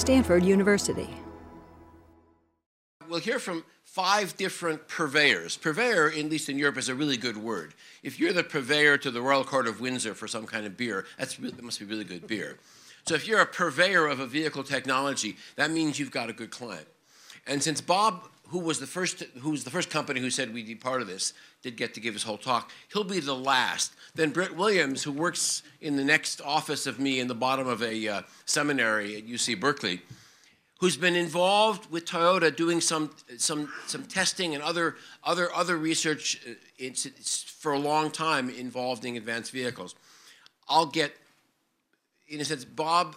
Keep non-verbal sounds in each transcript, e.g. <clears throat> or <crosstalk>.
Stanford University. We'll hear from five different purveyors. Purveyor, at least in Europe, is a really good word. If you're the purveyor to the Royal Court of Windsor for some kind of beer, that's really, that must be really good beer. So if you're a purveyor of a vehicle technology, that means you've got a good client. And since Bob, who was the first, who was the first company who said we'd be part of this, did get to give his whole talk, he'll be the last. Then Brett Williams, who works in the next office of me in the bottom of a uh, seminary at UC Berkeley, who's been involved with Toyota doing some, some, some testing and other, other, other research uh, for a long time involved in advanced vehicles. I'll get, in a sense, Bob,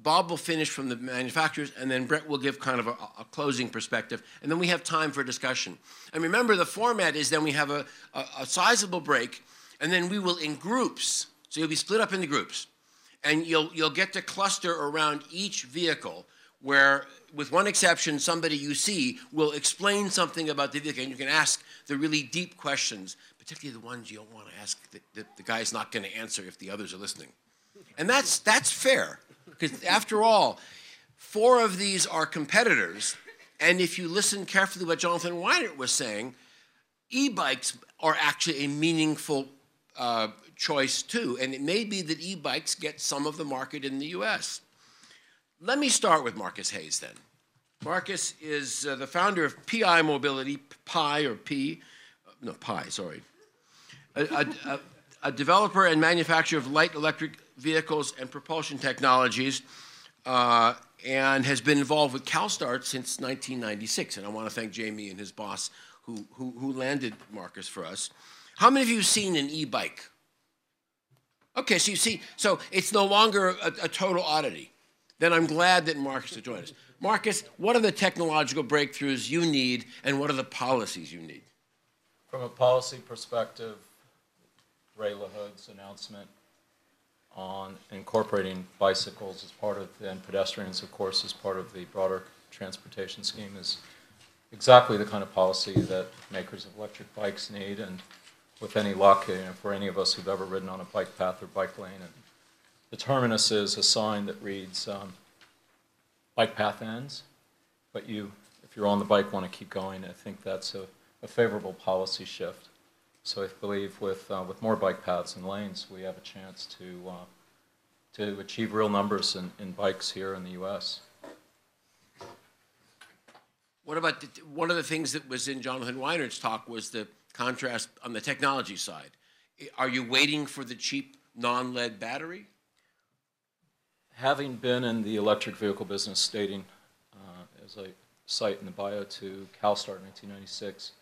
Bob will finish from the manufacturers, and then Brett will give kind of a, a closing perspective, and then we have time for discussion. And remember, the format is then we have a, a, a sizable break, and then we will in groups. So you'll be split up into groups, and you'll you'll get to cluster around each vehicle where, with one exception, somebody you see will explain something about the vehicle, and you can ask the really deep questions, particularly the ones you don't want to ask that, that the guy's not going to answer if the others are listening. And that's, that's fair, because after all, four of these are competitors, and if you listen carefully what Jonathan Weinert was saying, e-bikes are actually a meaningful uh, choice too, and it may be that e-bikes get some of the market in the U.S. Let me start with Marcus Hayes then. Marcus is uh, the founder of PI Mobility, Pi or P, no, Pi, sorry. A, a, a, a, developer and manufacturer of light electric vehicles and propulsion technologies, uh, and has been involved with CalSTART since 1996. And I want to thank Jamie and his boss who, who, who landed Marcus for us. How many of you have seen an e bike? Okay, so you see, so it's no longer a, a total oddity then I'm glad that Marcus has joined us. Marcus, what are the technological breakthroughs you need, and what are the policies you need? From a policy perspective, Ray LaHood's announcement on incorporating bicycles as part of, and pedestrians, of course, as part of the broader transportation scheme is exactly the kind of policy that makers of electric bikes need. And with any luck, you know, for any of us who've ever ridden on a bike path or bike lane and the terminus is a sign that reads um, bike path ends, but you, if you're on the bike, want to keep going. I think that's a, a favorable policy shift. So I believe with, uh, with more bike paths and lanes, we have a chance to, uh, to achieve real numbers in, in bikes here in the U.S. What about the, one of the things that was in Jonathan Weinert's talk was the contrast on the technology side. Are you waiting for the cheap non-lead battery? having been in the electric vehicle business, stating, uh, as I cite in the bio to CalSTART in 1996,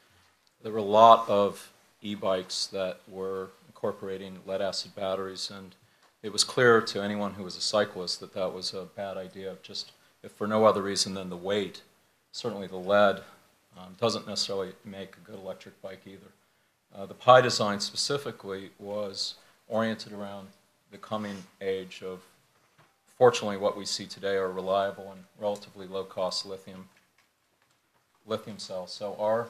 there were a lot of e-bikes that were incorporating lead acid batteries, and it was clear to anyone who was a cyclist that that was a bad idea. Just if for no other reason than the weight, certainly the lead um, doesn't necessarily make a good electric bike either. Uh, the Pi design specifically was oriented around the coming age of fortunately, what we see today are reliable and relatively low-cost lithium lithium cells. So our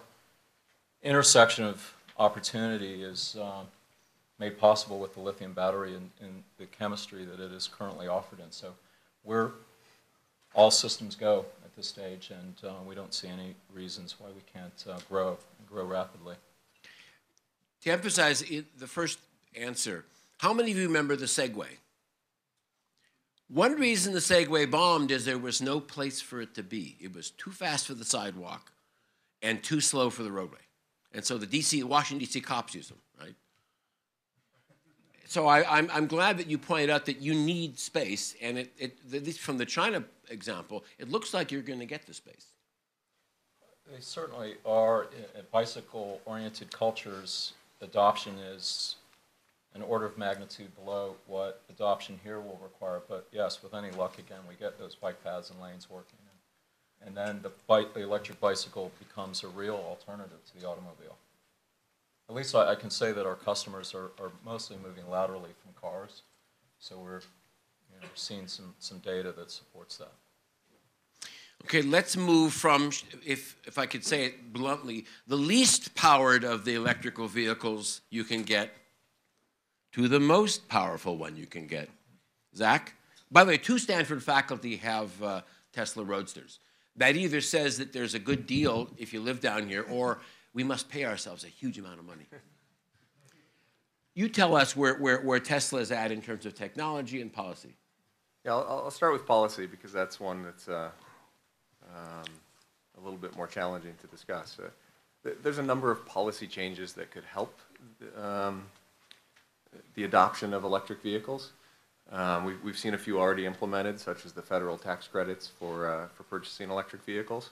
intersection of opportunity is uh, made possible with the lithium battery and, and, the chemistry that it is currently offered in. So we're all systems go at this stage, and uh, we don't see any reasons why we can't uh, grow grow rapidly. To emphasize the first answer, how many of you remember the Segway? One reason the Segway bombed is there was no place for it to be. It was too fast for the sidewalk and too slow for the roadway. And so the DC, Washington, D.C. cops use them, right? So I, am I'm, I'm glad that you pointed out that you need space, and it, it, at least from the China example, it looks like you're going to get the space. They certainly are. In bicycle-oriented cultures, adoption is an order of magnitude below what adoption here will require. But yes, with any luck, again, we get those bike paths and lanes working. And, then the, bike, the electric bicycle becomes a real alternative to the automobile. At least I, I can say that our customers are, are mostly moving laterally from cars. So we're you know, seeing some, some data that supports that. Okay, let's move from, if, if I could say it bluntly, the least powered of the electrical vehicles you can get to the most powerful one you can get. Zach, By the way, two Stanford faculty have uh, Tesla Roadsters. That either says that there's a good deal if you live down here, or we must pay ourselves a huge amount of money. You tell us where, where, where Tesla is at in terms of technology and policy. Yeah, I'll, I'll start with policy because that's one that's uh, um, a little bit more challenging to discuss. Uh, th- there's a number of policy changes that could help um, the adoption of electric vehicles. Um, we've, we've seen a few already implemented, such as the federal tax credits for, uh, for purchasing electric vehicles.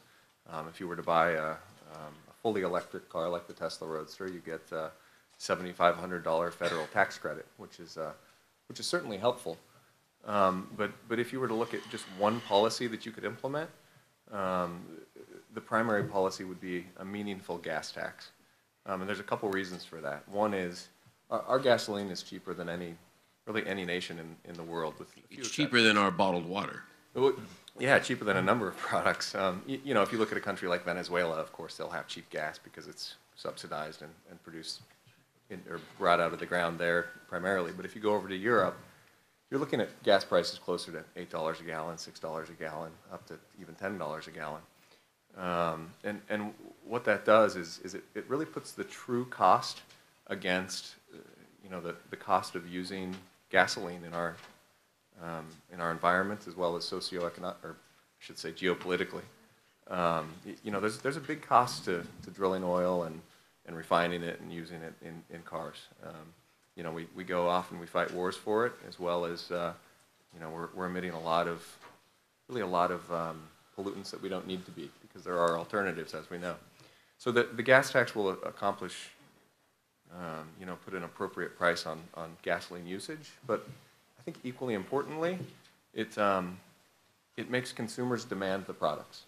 Um, if you were to buy a, um, a fully electric car like the Tesla Roadster, you get a $7,500 federal tax credit, which is, uh, which is certainly helpful. Um, but, but if you were to look at just one policy that you could implement, um, the primary policy would be a meaningful gas tax. Um, and there's a couple reasons for that. One is our, our gasoline is cheaper than any, really any nation in, in the world. With It's cheaper than our bottled water. well, Yeah, cheaper than a number of <laughs> products. Um, you, you know, if you look at a country like Venezuela, of course, they'll have cheap gas because it's subsidized and, and produced in, or brought out of the ground there primarily. But if you go over to Europe, you're looking at gas prices closer to eight dollars a gallon, six dollars a gallon, up to even ten dollars a gallon. Um, and, and what that does is, is it, it really puts the true cost against, uh, you know, the, the cost of using gasoline in our, um, in our environment as well as socioeconomic, or I should say geopolitically. Um, you know, there's, there's a big cost to, to drilling oil and, and refining it and using it in, in cars. Um, you know, we, we go off and we fight wars for it as well as, uh, you know, we're, we're emitting a lot of, really a lot of um, pollutants that we don't need to be because there are alternatives, as we know. So the, the gas tax will accomplish, um, you know, put an appropriate price on, on gasoline usage. But I think equally importantly, it, um, it makes consumers demand the products.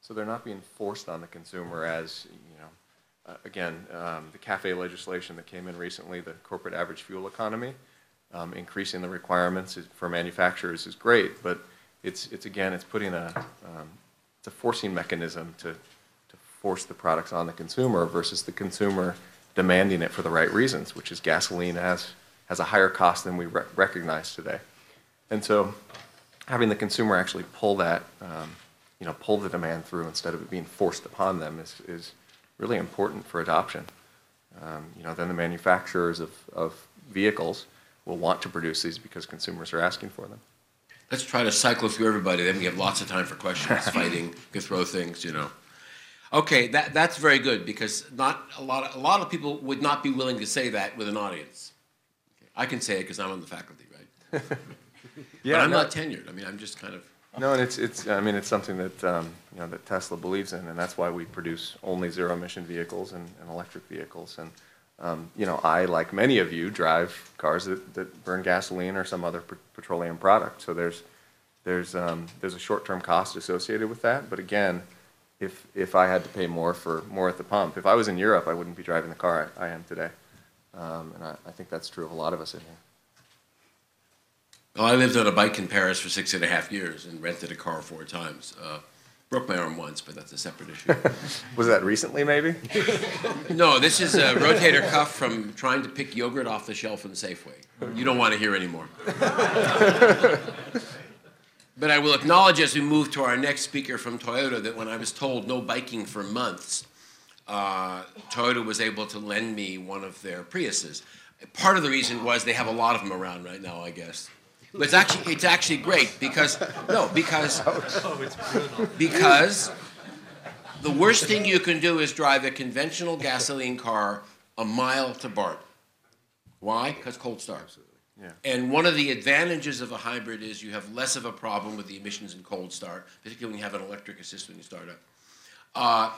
So they're not being forced on the consumer as, you know, uh, again, um, the CAFE legislation that came in recently, the corporate average fuel economy, um, increasing the requirements for manufacturers is great, but it's, it's again, it's putting a, um, it's a forcing mechanism to, to force the products on the consumer versus the consumer demanding it for the right reasons, which is gasoline has, has a higher cost than we re- recognize today. And so having the consumer actually pull that, um, you know, pull the demand through instead of it being forced upon them is, is really important for adoption. Um, you know, then the manufacturers of, of vehicles will want to produce these because consumers are asking for them. Let's try to cycle through everybody. Then we have lots of time for questions, <laughs> fighting, can throw things, you know. Okay, that, that's very good because not a lot of, a lot of people would not be willing to say that with an audience. I can say it because I'm on the faculty, right? <laughs> but I'm no- not tenured. I mean, I'm just kind of. No, and it's, it's, I mean, it's something that, um, you know, that Tesla believes in, and that's why we produce only zero-emission vehicles and, and electric vehicles. And, um, you know, I, like many of you, drive cars that, that burn gasoline or some other petroleum product. So there's, there's, um, there's a short-term cost associated with that. But again, if, if I had to pay more for, more at the pump, if I was in Europe, I wouldn't be driving the car I, I am today. Um, and I, I think that's true of a lot of us in here. Well, I lived on a bike in Paris for six and a half years and rented a car four times. Uh, broke my arm once, but that's a separate issue. <laughs> Was that recently, maybe? <laughs> no, this is a rotator cuff from trying to pick yogurt off the shelf in Safeway. You don't want to hear anymore. <laughs> But I will acknowledge as we move to our next speaker from Toyota that when I was told no biking for months, uh, Toyota was able to lend me one of their Priuses. Part of the reason was they have a lot of them around right now, I guess. But it's actually it's actually great because no because <laughs> because the worst thing you can do is drive a conventional gasoline car a mile to BART. Why? Because cold start. Yeah. And one of the advantages of a hybrid is you have less of a problem with the emissions in cold start, particularly when you have an electric assist when you start up. Uh,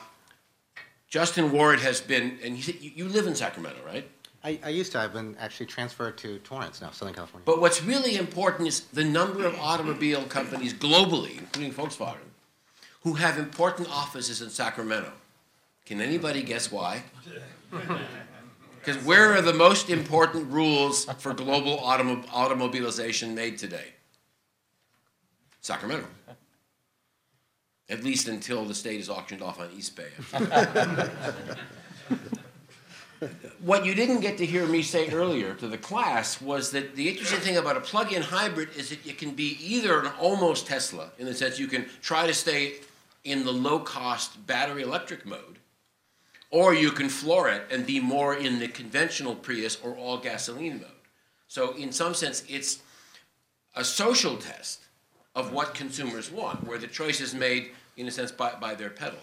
Justin Ward has been, and he you, you live in Sacramento, right? I, I used to. I've been actually transferred to Torrance now, Southern California. But what's really important is the number of automobile companies globally, including Volkswagen, who have important offices in Sacramento. Can anybody guess why? <laughs> Because where are the most important rules for global automo- automobilization made today? Sacramento. At least until the state is auctioned off on eBay. <laughs> What you didn't get to hear me say earlier to the class was that the interesting thing about a plug-in hybrid is that it can be either an almost Tesla, in the sense you can try to stay in the low-cost battery electric mode, or you can floor it and be more in the conventional Prius or all gasoline mode. So in some sense, it's a social test of what consumers want, where the choice is made, in a sense, by, by their pedal.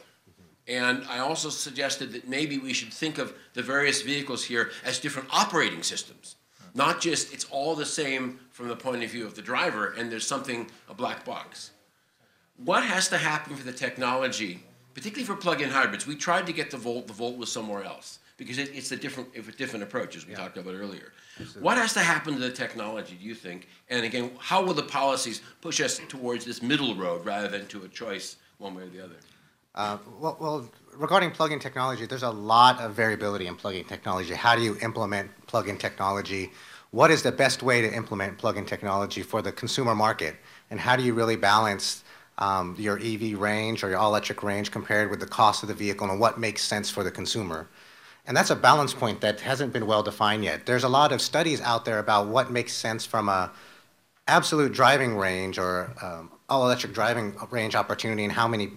And I also suggested that maybe we should think of the various vehicles here as different operating systems. Not just it's all the same from the point of view of the driver and there's something, a black box. What has to happen for the technology, particularly for plug-in hybrids? We tried to get the Volt, the Volt was somewhere else because it, it's a different, a different approach as we talked about earlier. What has to happen to the technology, do you think? And again, how will the policies push us towards this middle road rather than to a choice one way or the other? Uh, Well, well, regarding plug-in technology, there's a lot of variability in plug-in technology. How do you implement plug-in technology? What is the best way to implement plug-in technology for the consumer market? And how do you really balance um, your EV range or your all-electric range compared with the cost of the vehicle and what makes sense for the consumer? And that's a balance point that hasn't been well defined yet. There's a lot of studies out there about what makes sense from a absolute driving range or um, all-electric driving range opportunity and how many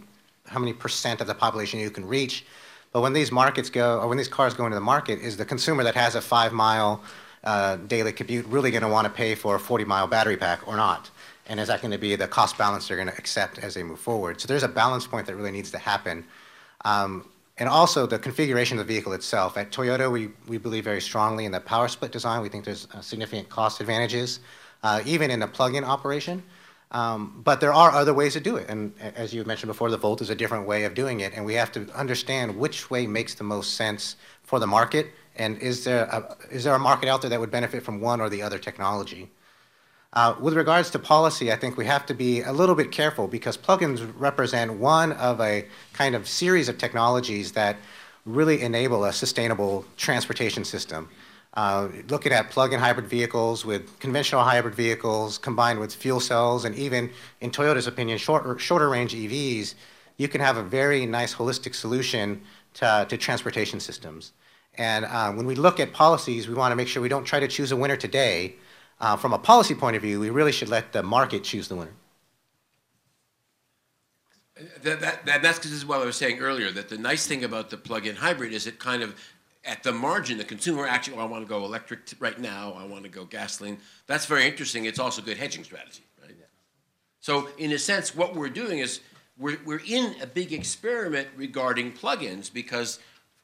how many percent of the population you can reach. But when these markets go, or when these cars go into the market, is the consumer that has a five-mile uh, daily commute really going to want to pay for a 40-mile battery pack or not? And is that going to be the cost balance they're going to accept as they move forward? So there's a balance point that really needs to happen. Um, and also the configuration of the vehicle itself. At Toyota, we, we believe very strongly in the power split design. We think there's uh, significant cost advantages, uh, even in the plug-in operation. Um, but there are other ways to do it. And as you mentioned before, the Volt is a different way of doing it. And we have to understand which way makes the most sense for the market. And is there a, is there a market out there that would benefit from one or the other technology? Uh, with regards to policy, I think we have to be a little bit careful because plugins represent one of a kind of series of technologies that really enable a sustainable transportation system. Uh, looking at plug-in hybrid vehicles with conventional hybrid vehicles combined with fuel cells and even, in Toyota's opinion, shorter, shorter range EVs, you can have a very nice holistic solution to, to transportation systems. And uh, when we look at policies, we want to make sure we don't try to choose a winner today. Uh, from a policy point of view, we really should let the market choose the winner. That, that, that, that's because this is what I was saying earlier, that the nice thing about the plug-in hybrid is it kind of, at the margin, the consumer actually, oh, I want to go electric t- right now, I want to go gasoline. That's very interesting. It's also a good hedging strategy, right? Yeah. So in a sense, what we're doing is we're, we're in a big experiment regarding plug-ins because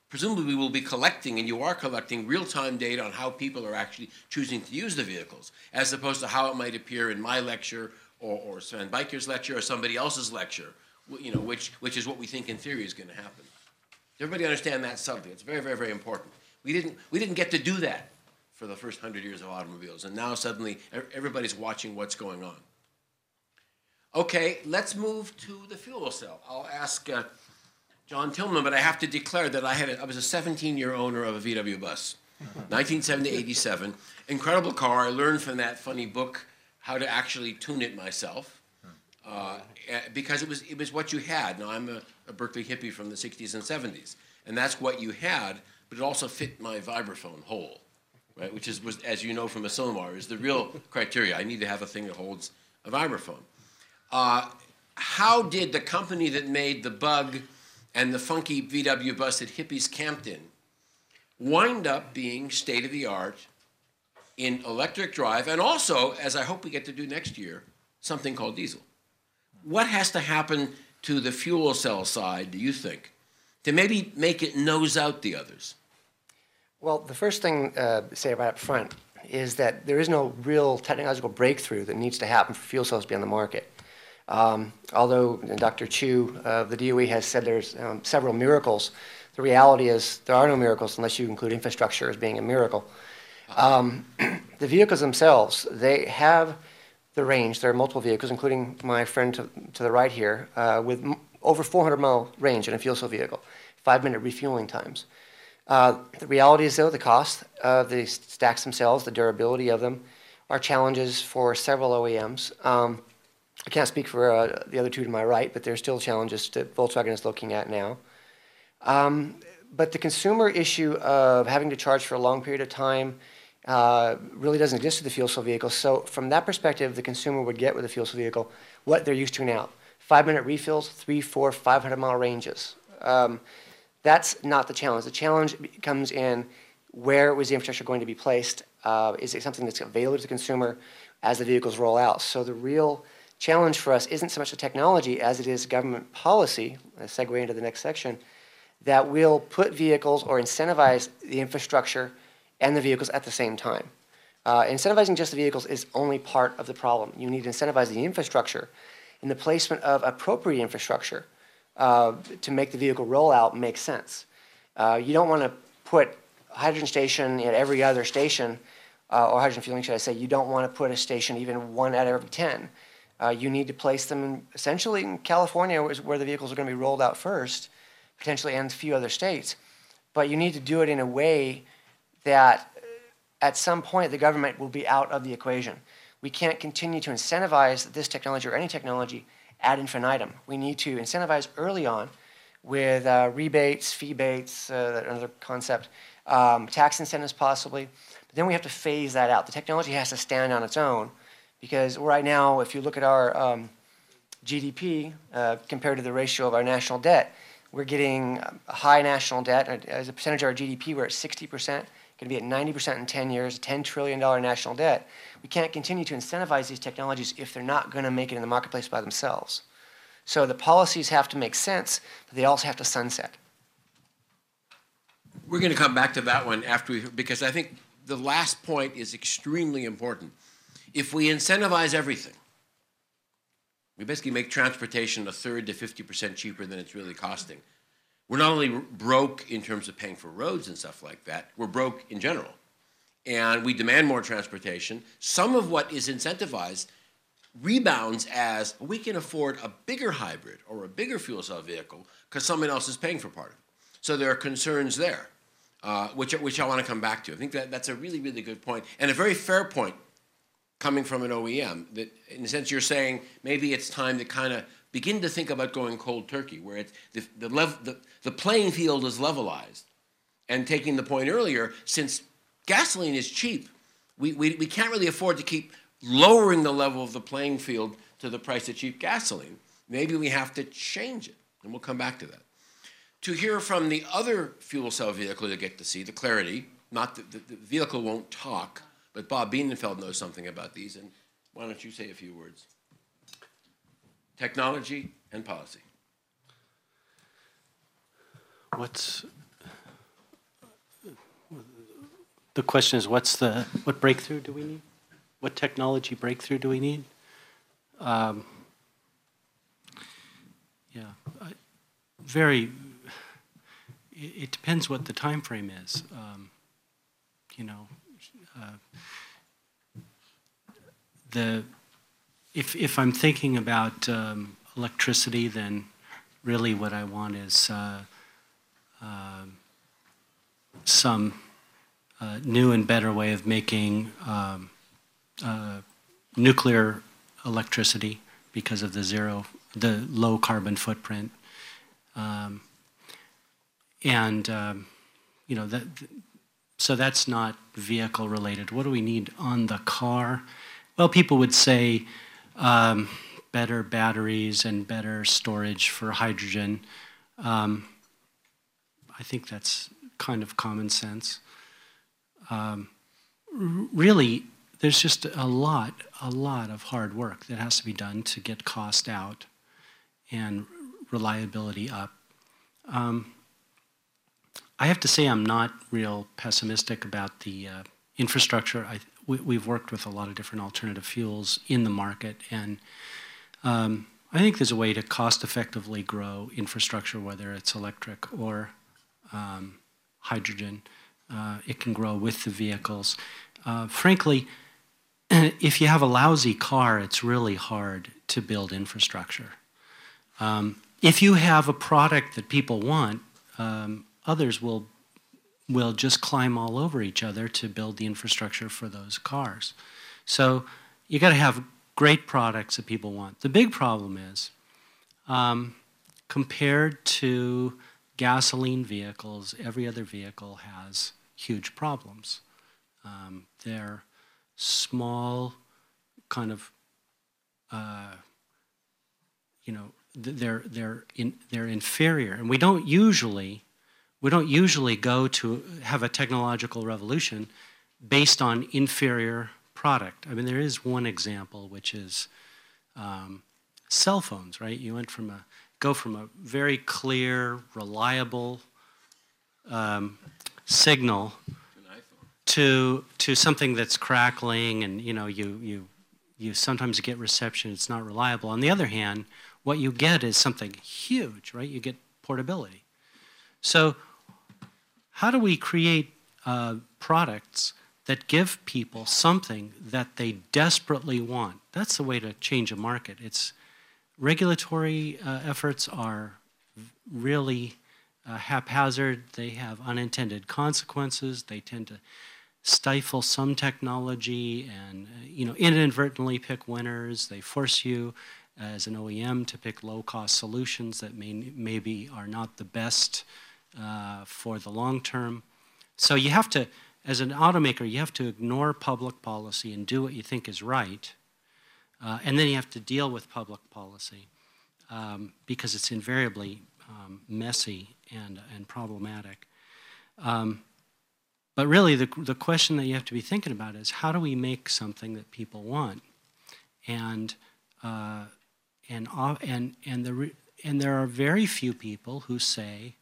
presumably we will be collecting, and you are collecting, real-time data on how people are actually choosing to use the vehicles, as opposed to how it might appear in my lecture or, or Sven Beiker's lecture or somebody else's lecture, you know, which, which is what we think in theory is going to happen. Does everybody understand that subtly? It's very, very, very important. We didn't, we didn't get to do that for the first hundred years of automobiles, and now suddenly everybody's watching what's going on. Okay, let's move to the fuel cell. I'll ask uh, John Tillman, but I have to declare that I had a, I was a 17-year owner of a VW bus, <laughs> 1970 87. Incredible car. I learned from that funny book how to actually tune it myself, uh, eh, because it was it was what you had. Now I'm a, a Berkeley hippie from the 60s and 70s, and that's what you had. But it also fit my vibraphone hole, right? Which is was as you know from a sonar is the real <laughs> criteria. I need to have a thing that holds a vibraphone. Uh, how did the company that made the bug and the funky VW bus that hippies camped in wind up being state of the art in electric drive and also, as I hope we get to do next year, something called diesel? What has to happen to the fuel cell side, do you think, to maybe make it nose out the others? Well, the first thing uh, say right up front is that there is no real technological breakthrough that needs to happen for fuel cells to be on the market. Um, although Dr. Chu of the DOE has said there's um, several miracles, the reality is there are no miracles unless you include infrastructure as being a miracle. Um, <clears throat> the vehicles themselves, they have the range. There are multiple vehicles, including my friend to, to the right here, uh, with over 400 mile range in a fuel cell vehicle, five minute refueling times. Uh, the reality is, though, the cost of the stacks themselves, the durability of them, are challenges for several OEMs. Um, I can't speak for uh, the other two to my right, but there's still challenges that Volkswagen is looking at now. Um, but the consumer issue of having to charge for a long period of time uh, really doesn't exist with the fuel cell vehicle. So from that perspective, the consumer would get with a fuel cell vehicle what they're used to now. Five-minute refills, three, four, 500-mile ranges. Um, that's not the challenge. The challenge comes in where was the infrastructure going to be placed? Uh, is it something that's available to the consumer as the vehicles roll out? So the real challenge for us isn't so much the technology as it is government policy, a segue into the next section, that will put vehicles or incentivize the infrastructure and the vehicles at the same time. Uh, incentivizing just the vehicles is only part of the problem. You need to incentivize the infrastructure and the placement of appropriate infrastructure uh, to make the vehicle rollout make sense. Uh, you don't want to put hydrogen station at every other station, uh, or hydrogen fueling, should I say. You don't want to put a station even one out of every 10. Uh, you need to place them essentially in California, where, where the vehicles are going to be rolled out first, potentially, and a few other states. But you need to do it in a way that at some point the government will be out of the equation. We can't continue to incentivize this technology or any technology ad infinitum. We need to incentivize early on with uh, rebates, feebates, uh, another concept, um, tax incentives possibly. But then we have to phase that out. The technology has to stand on its own because right now, if you look at our um, GDP uh, compared to the ratio of our national debt, we're getting a high national debt. As a percentage of our GDP, we're at 60% going to be at 90% in 10 years, $10 trillion national debt. We can't continue to incentivize these technologies if they're not going to make it in the marketplace by themselves. So the policies have to make sense, but they also have to sunset. We're going to come back to that one after we, because I think the last point is extremely important. If we incentivize everything, we basically make transportation a third to 50% cheaper than it's really costing we're not only broke in terms of paying for roads and stuff like that, we're broke in general. And we demand more transportation. Some of what is incentivized rebounds as we can afford a bigger hybrid or a bigger fuel cell vehicle because someone else is paying for part of it. So there are concerns there, uh, which, which I want to come back to. I think that, that's a really, really good point and a very fair point coming from an OEM. That, in a sense, you're saying maybe it's time to kind of begin to think about going cold turkey, where it's the, the, lev- the, the playing field is levelized. And taking the point earlier, since gasoline is cheap, we, we, we can't really afford to keep lowering the level of the playing field to the price of cheap gasoline. Maybe we have to change it, and we'll come back to that. To hear from the other fuel cell vehicle you get to see, the Clarity, not the, the, the vehicle won't talk, but Bob Bienenfeld knows something about these, and why don't you say a few words? technology, and policy. What's, the question is, what's the, what breakthrough do we need? What technology breakthrough do we need? Um, Yeah, I- very, it, it depends what the time frame is. Um, You know, uh, the, if, if I'm thinking about um, electricity, then really what I want is uh, uh, some uh, new and better way of making um, uh, nuclear electricity because of the zero, the low carbon footprint. Um, and, um, you know, that, so that's not vehicle related. What do we need on the car? Well, people would say, um, better batteries and better storage for hydrogen. Um, I think that's kind of common sense. Um, really, there's just a lot, a lot of hard work that has to be done to get cost out and reliability up. Um, I have to say I'm not real pessimistic about the uh, infrastructure. I, we, have worked with a lot of different alternative fuels in the market, and um, I think there's a way to cost effectively grow infrastructure, whether it's electric or um, hydrogen. Uh, it can grow with the vehicles. Uh, frankly, <clears throat> if you have a lousy car, it's really hard to build infrastructure. Um, if you have a product that people want, um, others will will just climb all over each other to build the infrastructure for those cars. So you got to have great products that people want. The big problem is um, compared to gasoline vehicles, every other vehicle has huge problems. Um, they're small, kind of, uh, you know, they're they're in, they're inferior, and we don't usually we don't usually go to have a technological revolution based on inferior product. I mean, there is one example, which is um, cell phones, right? You went from a go from a very clear, reliable um, signal to to something that's crackling, and you know, you you you sometimes get reception. It's not reliable. On the other hand, what you get is something huge, right? You get portability. So, how do we create uh, products that give people something that they desperately want? That's the way to change a market. It's regulatory uh, efforts are really uh, haphazard. They have unintended consequences. They tend to stifle some technology and uh, you know inadvertently pick winners. They force you as an OEM to pick low-cost solutions that may maybe are not the best uh, for the long term. So you have to, as an automaker, you have to ignore public policy and do what you think is right, uh, and then you have to deal with public policy um, because it's invariably um, messy and and problematic. Um, but really, the, the question that you have to be thinking about is how do we make something that people want? And, uh, and, uh, and, and, the and there are very few people who say,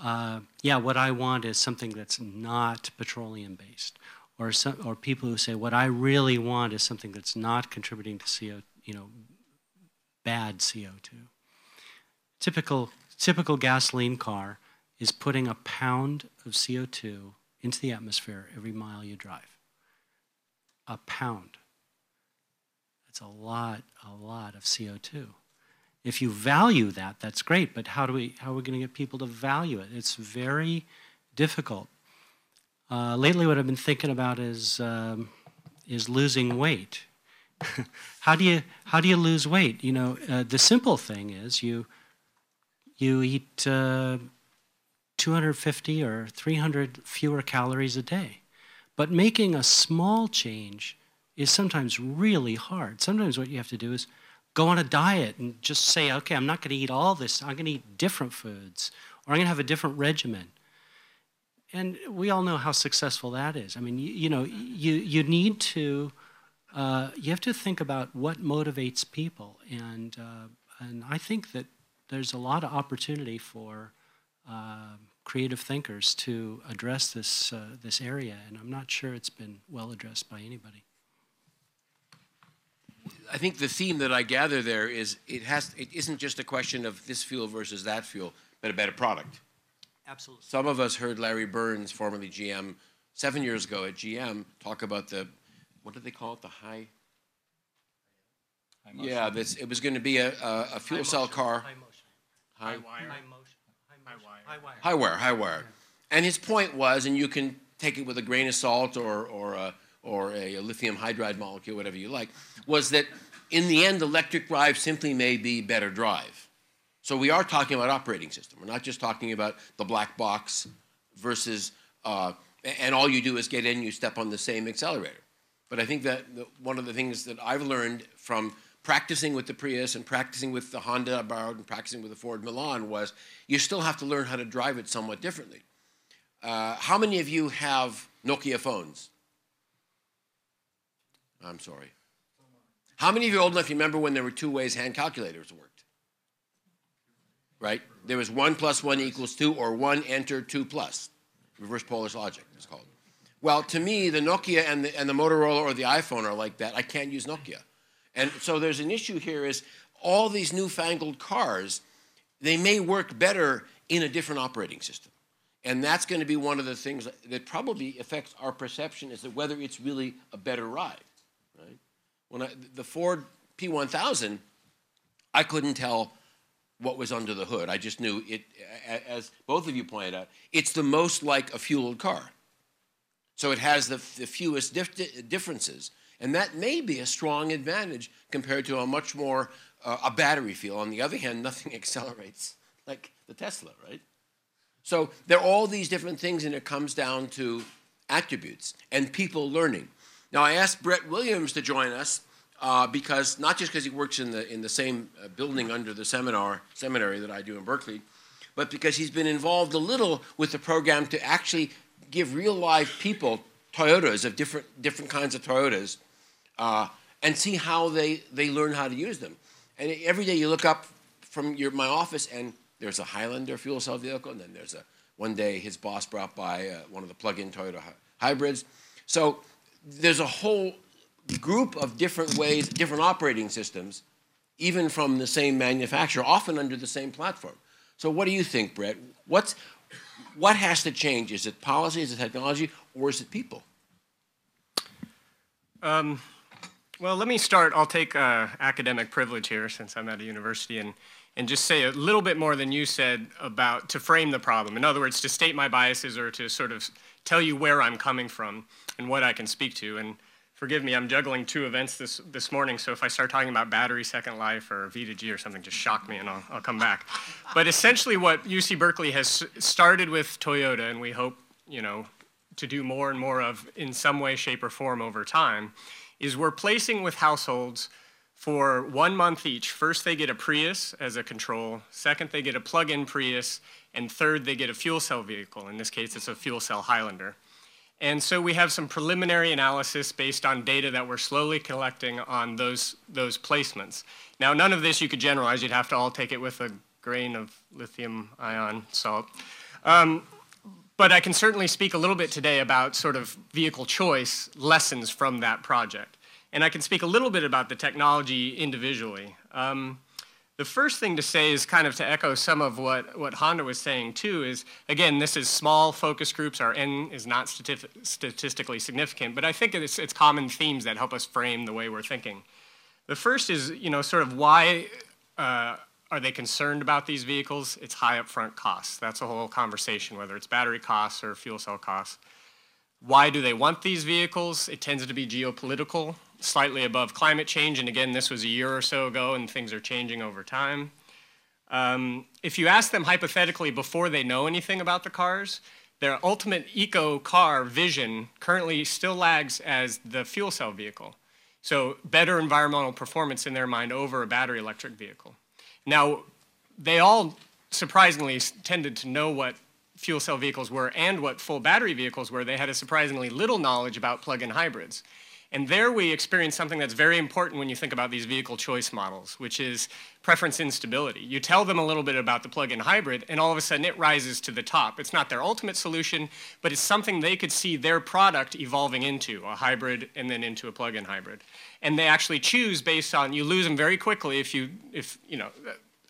uh, yeah, what I want is something that's not petroleum based. Or, some, or people who say, what I really want is something that's not contributing to CO, you know, bad CO2. Typical, typical gasoline car is putting a pound of CO2 into the atmosphere every mile you drive. A pound. That's a lot, a lot of CO2. If you value that, that's great, but how, do we, how are we going to get people to value it? It's very difficult. Uh, lately, what I've been thinking about is, um, is losing weight. <laughs> how, do you, how do you lose weight? You know, uh, the simple thing is you, you eat uh, 250 or 300 fewer calories a day. But making a small change is sometimes really hard. Sometimes what you have to do is go on a diet and just say, okay, I'm not going to eat all this. I'm going to eat different foods, or I'm going to have a different regimen. And we all know how successful that is. I mean, you, you know, you, you need to, uh, you have to think about what motivates people. And, uh, and I think that there's a lot of opportunity for uh, creative thinkers to address this, uh, this area, and I'm not sure it's been well addressed by anybody. I think the theme that I gather there is it has it isn't just a question of this fuel versus that fuel, but a better product. Absolutely. Some of us heard Larry Burns, formerly GM, seven years ago at GM, talk about the what did they call it? The high. yeah, this it was going to be a, a, a fuel cell car. High motion. High, High motion. High motion. Hy-wire. high wire, Hy-wire. And his point was, and you can take it with a grain of salt or or a, or a, lithium hydride molecule, whatever you like, was that in the end, electric drive simply may be better drive. So we are talking about operating system. We're not just talking about the black box versus, uh, and all you do is get in, you step on the same accelerator. But I think that one of the things that I've learned from practicing with the Prius and practicing with the Honda I borrowed and practicing with the Ford Milan was you still have to learn how to drive it somewhat differently. Uh, how many of you have Nokia phones? I'm sorry. How many of you are old enough you remember when there were two ways hand calculators worked? Right? There was one plus one equals two, or one enter two plus. Reverse Polish logic, it's called. Well, to me, the Nokia and the, and the Motorola or the iPhone are like that. I can't use Nokia. And so there's an issue here is all these newfangled cars, they may work better in a different operating system. And that's going to be one of the things that probably affects our perception is that whether it's really a better ride. When I, the Ford P1000, I couldn't tell what was under the hood. I just knew it, as both of you pointed out, it's the most like a fueled car. So it has the, the fewest dif- differences. And that may be a strong advantage compared to a much more uh, a battery feel. On the other hand, nothing <laughs> accelerates like the Tesla, right? So there are all these different things, and it comes down to attributes and people learning. Now, I asked Brett Williams to join us uh, because not just because he works in the in the same uh, building under the seminar seminary that I do in Berkeley, but because he's been involved a little with the program to actually give real live people Toyotas of different different kinds of Toyotas, uh, and see how they they learn how to use them. And every day you look up from your my office and there's a Highlander fuel cell vehicle, and then there's a one day his boss brought by uh, one of the plug-in Toyota hy- hybrids. So there's a whole group of different ways, different operating systems, even from the same manufacturer, often under the same platform. So what do you think, Brett? What's what has to change? Is it policy? Is it technology? Or is it people? Um, well, let me start. I'll take uh, academic privilege here since I'm at a university and, and just say a little bit more than you said about to frame the problem. In other words, to state my biases or to sort of tell you where I'm coming from and what I can speak to. And forgive me, I'm juggling two events this, this morning, so if I start talking about battery second life or V2G or something, just shock me and I'll, I'll come back. But essentially, what UC Berkeley has started with Toyota, and we hope, you know, to do more and more of in some way, shape, or form over time, is we're placing with households for one month each. First, they get a Prius as a control. Second, they get a plug-in Prius. And third, they get a fuel cell vehicle. In this case, it's a fuel cell Highlander. And so we have some preliminary analysis based on data that we're slowly collecting on those, those placements. Now, none of this you could generalize. You'd have to all take it with a grain of lithium ion salt. Um, but I can certainly speak a little bit today about sort of vehicle choice lessons from that project. And I can speak a little bit about the technology individually. Um, the first thing to say is kind of to echo some of what, what Honda was saying too is, again, this is small focus groups. Our N is not stati statistically significant, but I think it's, it's common themes that help us frame the way we're thinking. The first is, you know, sort of why uh, are they concerned about these vehicles? It's high upfront costs. That's a whole conversation, whether it's battery costs or fuel cell costs. Why do they want these vehicles? It tends to be geopolitical, slightly above climate change. And again, this was a year or so ago, and things are changing over time. Um, if you ask them hypothetically before they know anything about the cars, their ultimate eco car vision currently still lags as the fuel cell vehicle. So, better environmental performance in their mind over a battery electric vehicle. Now, they all surprisingly tended to know what fuel cell vehicles were and what full battery vehicles were. They had a surprisingly little knowledge about plug in hybrids. And there we experience something that's very important when you think about these vehicle choice models, which is preference instability. You tell them a little bit about the plug-in hybrid, and all of a sudden it rises to the top. It's not their ultimate solution, but it's something they could see their product evolving into, a hybrid and then into a plug-in hybrid. And they actually choose based on, you lose them very quickly if you, if, you know,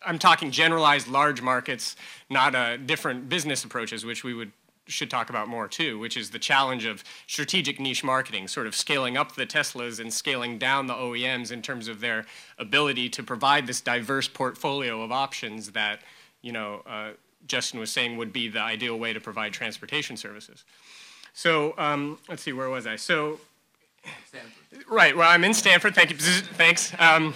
I'm talking generalized large markets, not uh, different business approaches, which we would should talk about more too, which is the challenge of strategic niche marketing, sort of scaling up the Teslas and scaling down the OEMs in terms of their ability to provide this diverse portfolio of options that, you know, uh, Justin was saying would be the ideal way to provide transportation services. So um, let's see, where was I? So, Stanford. right, well, I'm in Stanford. Thank you. Thanks. Um,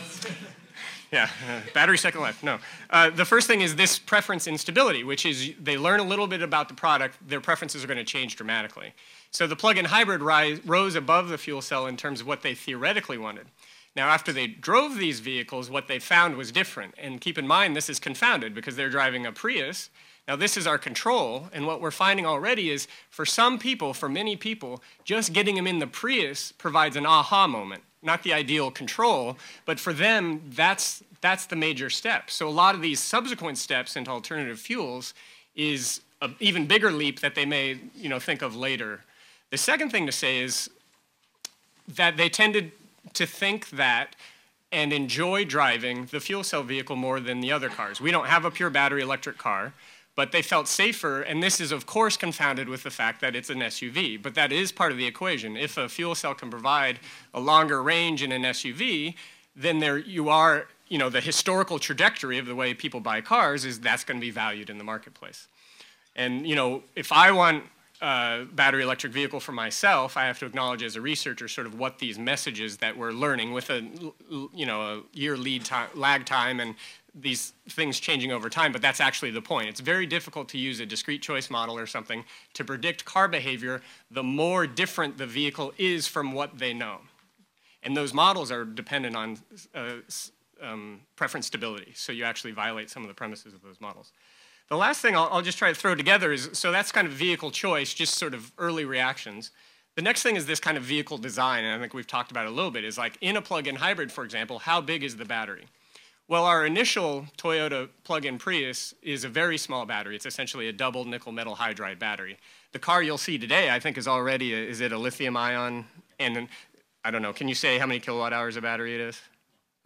yeah, <laughs> battery second life. No. Uh, the first thing is this preference instability, which is they learn a little bit about the product, their preferences are going to change dramatically. So the plug-in hybrid rise, rose above the fuel cell in terms of what they theoretically wanted. Now, after they drove these vehicles, what they found was different. And keep in mind, this is confounded because they're driving a Prius. Now, this is our control, and what we're finding already is for some people, for many people, just getting them in the Prius provides an aha moment not the ideal control, but for them, that's, that's the major step. So a lot of these subsequent steps into alternative fuels is an even bigger leap that they may you know, think of later. The second thing to say is that they tended to think that and enjoy driving the fuel cell vehicle more than the other cars. We don't have a pure battery electric car but they felt safer, and this is of course confounded with the fact that it's an SUV, but that is part of the equation. If a fuel cell can provide a longer range in an SUV, then there you are, you know, the historical trajectory of the way people buy cars is that's going to be valued in the marketplace. And, you know, if I want uh, battery electric vehicle for myself, I have to acknowledge as a researcher sort of what these messages that we're learning with a you know a year lead time, lag time and these things changing over time. But that's actually the point. It's very difficult to use a discrete choice model or something to predict car behavior. The more different the vehicle is from what they know, and those models are dependent on uh, um, preference stability. So you actually violate some of the premises of those models. The last thing I'll, I'll just try to throw together is so that's kind of vehicle choice, just sort of early reactions. The next thing is this kind of vehicle design, and I think we've talked about it a little bit, is like in a plug in hybrid, for example, how big is the battery? Well, our initial Toyota plug-in Prius is a very small battery. It's essentially a double nickel metal hydride battery. The car you'll see today, I think, is already a, is it a lithium ion? And I don't know. Can you say how many kilowatt hours a battery it is?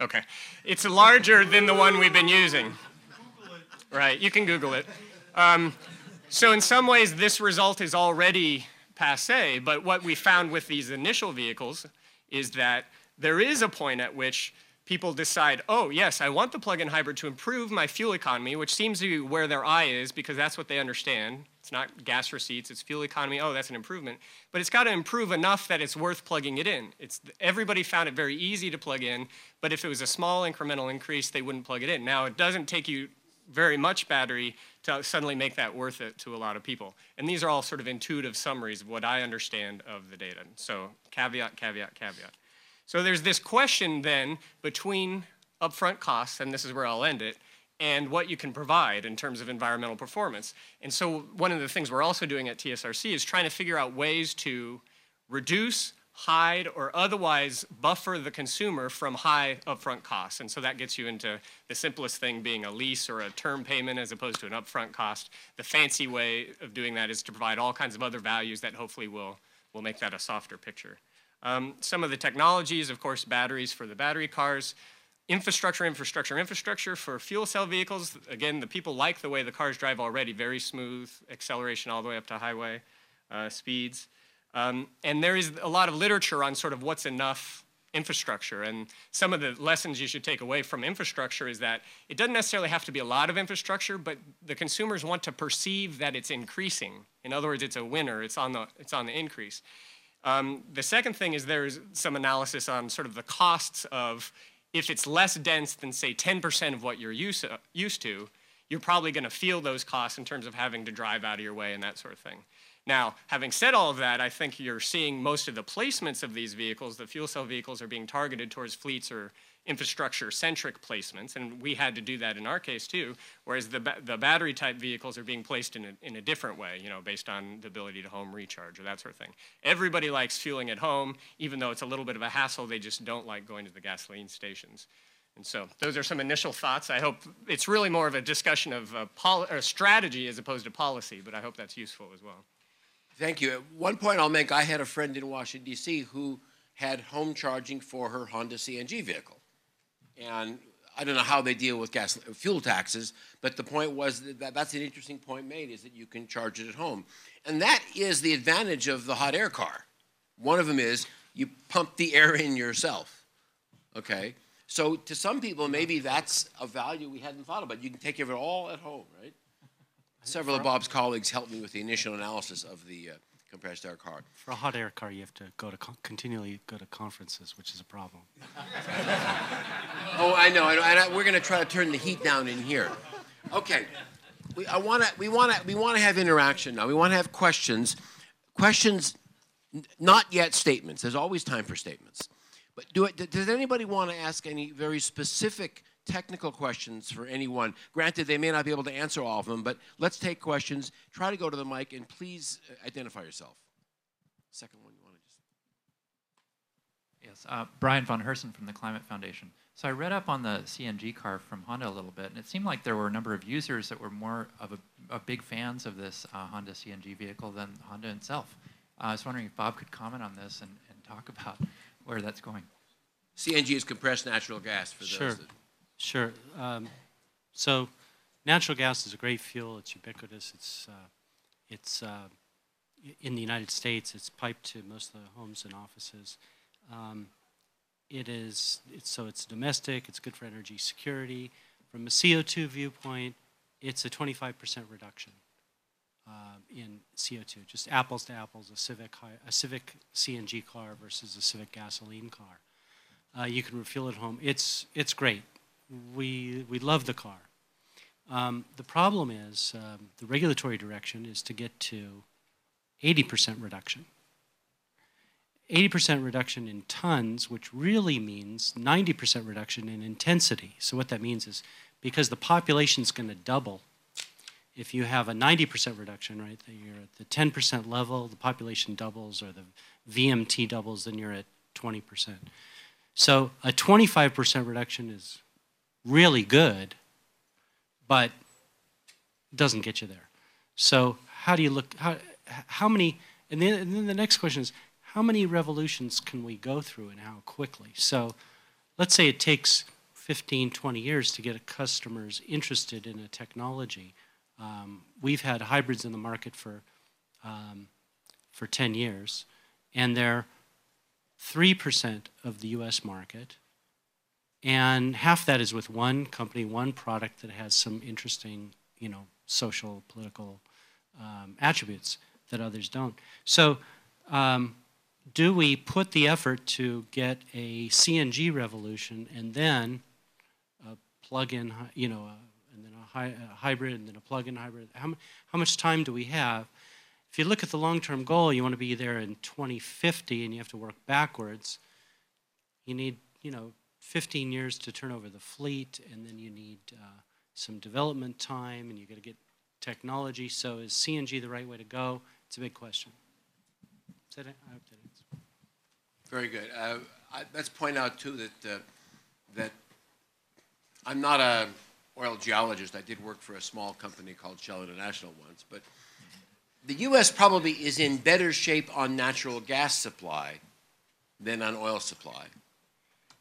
Okay, it's larger than the one we've been using. Right, you can Google it. Um, so in some ways, this result is already passe. But what we found with these initial vehicles is that there is a point at which people decide, oh, yes, I want the plug-in hybrid to improve my fuel economy, which seems to be where their eye is because that's what they understand. It's not gas receipts, it's fuel economy. Oh, that's an improvement. But it's got to improve enough that it's worth plugging it in. It's, everybody found it very easy to plug in, but if it was a small incremental increase, they wouldn't plug it in. Now, it doesn't take you very much battery to suddenly make that worth it to a lot of people. And these are all sort of intuitive summaries of what I understand of the data. So caveat, caveat, caveat. So there's this question then between upfront costs, and this is where I'll end it, and what you can provide in terms of environmental performance. And so one of the things we're also doing at TSRC is trying to figure out ways to reduce, hide, or otherwise buffer the consumer from high upfront costs. And so that gets you into the simplest thing being a lease or a term payment as opposed to an upfront cost. The fancy way of doing that is to provide all kinds of other values that hopefully will, will make that a softer picture. Um, some of the technologies, of course, batteries for the battery cars, infrastructure, infrastructure, infrastructure for fuel cell vehicles. Again, the people like the way the cars drive already, very smooth acceleration all the way up to highway uh, speeds. Um, and there is a lot of literature on sort of what's enough infrastructure. And some of the lessons you should take away from infrastructure is that it doesn't necessarily have to be a lot of infrastructure, but the consumers want to perceive that it's increasing. In other words, it's a winner, it's on the, it's on the increase. Um, the second thing is there's some analysis on sort of the costs of if it's less dense than, say, 10% of what you're used, uh, used to, you're probably going to feel those costs in terms of having to drive out of your way and that sort of thing. Now, having said all of that, I think you're seeing most of the placements of these vehicles, the fuel cell vehicles, are being targeted towards fleets or infrastructure-centric placements, and we had to do that in our case too, whereas the, ba- the battery-type vehicles are being placed in a, in a different way, you know, based on the ability to home recharge or that sort of thing. Everybody likes fueling at home, even though it's a little bit of a hassle, they just don't like going to the gasoline stations. And so those are some initial thoughts. I hope it's really more of a discussion of uh, pol- or strategy as opposed to policy, but I hope that's useful as well. Thank you. At one point I'll make, I had a friend in Washington, D.C. who had home charging for her Honda CNG vehicle. And I don't know how they deal with gas fuel taxes, but the point was that that's an interesting point made is that you can charge it at home. And that is the advantage of the hot air car. One of them is you pump the <laughs> air in yourself. Okay? So to some people, maybe that's a value we hadn't thought about. You can take care of it all at home, right? <laughs> Several of Bob's colleagues helped me with the initial analysis of the uh, compressed air car. For a hot air car, you have to go to con- continually go to conferences, which is a problem. <laughs> Oh, I know, I know, and I, we're going to try to turn the heat down in here. Okay, we, I want to, we want to, we want to have interaction now. We want to have questions, questions, n- not yet statements. There's always time for statements. But do it, does anybody want to ask any very specific technical questions for anyone? Granted, they may not be able to answer all of them, but let's take questions. Try to go to the mic and please uh, identify yourself. Second one, you want to just. Yes, uh, Brian von Herzen from the Climate Foundation. So I read up on the CNG car from Honda a little bit, and it seemed like there were a number of users that were more of a, a big fans of this uh, Honda CNG vehicle than Honda itself. Uh, I was wondering if Bob could comment on this and, and talk about where that's going. CNG is compressed natural gas for Sure. those that. Sure. Um, so, natural gas is a great fuel. It's ubiquitous. It's uh, it's uh, in the United States. It's piped to most of the homes and offices. Um, it is it's, so it's domestic. It's good for energy security. From a CO2 viewpoint, it's a 25% reduction. Um, in CO2, just apples to apples, a Civic, a Civic CNG car versus a Civic gasoline car. Uh, you can refuel at home. It's, it's great. We, we love the car. Um, the problem is um, the regulatory direction is to get to 80% reduction. 80% reduction in tons, which really means 90% reduction in intensity. So, what that means is because the population's going to double, if you have a 90% reduction, right, you're at the 10% level, the population doubles, or the VMT doubles, then you're at 20%. So, a 25% reduction is really good, but doesn't get you there. So, how do you look? How, how many? And then, and then the next question is how many revolutions can we go through and how quickly? So let's say it takes 15, 20 years to get a customers interested in a technology. Um, we've had hybrids in the market for, um, for 10 years, and they're 3% of the US market. And half that is with one company, one product that has some interesting, you know, social, political um, attributes that others don't. So, um, do we put the effort to get a CNG revolution and then a plug-in, you know, a, and then a, a hybrid and then a plug-in hybrid? How, how much time do we have? If you look at the long-term goal, you want to be there in 2050 and you have to work backwards. You need, you know, 15 years to turn over the fleet and then you need uh, some development time and you got to get technology. So is CNG the right way to go? It's a big question. Is that it? I hope that answers. Very good. Uh, I, let's point out too that uh, that I'm not a oil geologist. I did work for a small company called Shell International once, but the U.S. probably is in better shape on natural gas supply than on oil supply.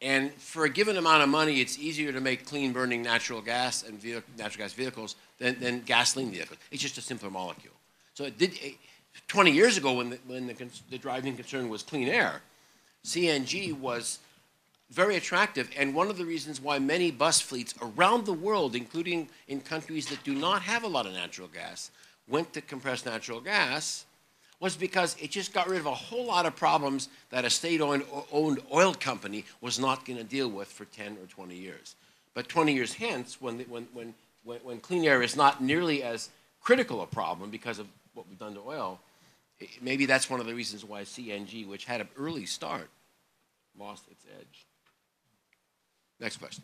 And for a given amount of money, it's easier to make clean burning natural gas and natural gas vehicles than, than gasoline vehicles. It's just a simpler molecule. So it did, eh, 20 years ago, when the, when the, the driving concern was clean air, CNG was very attractive, and one of the reasons why many bus fleets around the world, including in countries that do not have a lot of natural gas, went to compressed natural gas was because it just got rid of a whole lot of problems that a state-owned oil company was not going to deal with for 10 or 20 years. But 20 years hence, when, the- when, when, when, when clean air is not nearly as critical a problem because of what we've done to oil, i- maybe that's one of the reasons why CNG, which had an early start, lost its edge. Next question.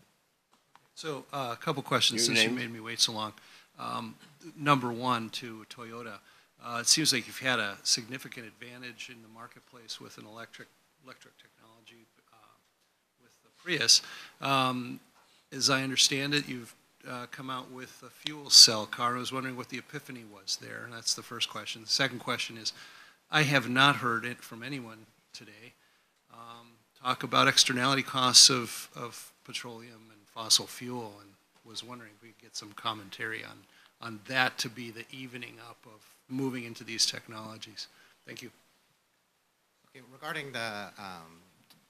So uh, a couple questions, Your since you made me wait so long. Um, Number one, to Toyota, uh, it seems like you've had a significant advantage in the marketplace with an electric, electric technology uh, with the Prius. Um, As I understand it, you've uh, come out with a fuel cell car. I was wondering what the epiphany was there, that's the first question. The second question is, I have not heard it from anyone today um, talk about externality costs of, of petroleum and fossil fuel, and was wondering if we could get some commentary on, on that to be the evening up of moving into these technologies. Thank you. Okay, Regarding the, um,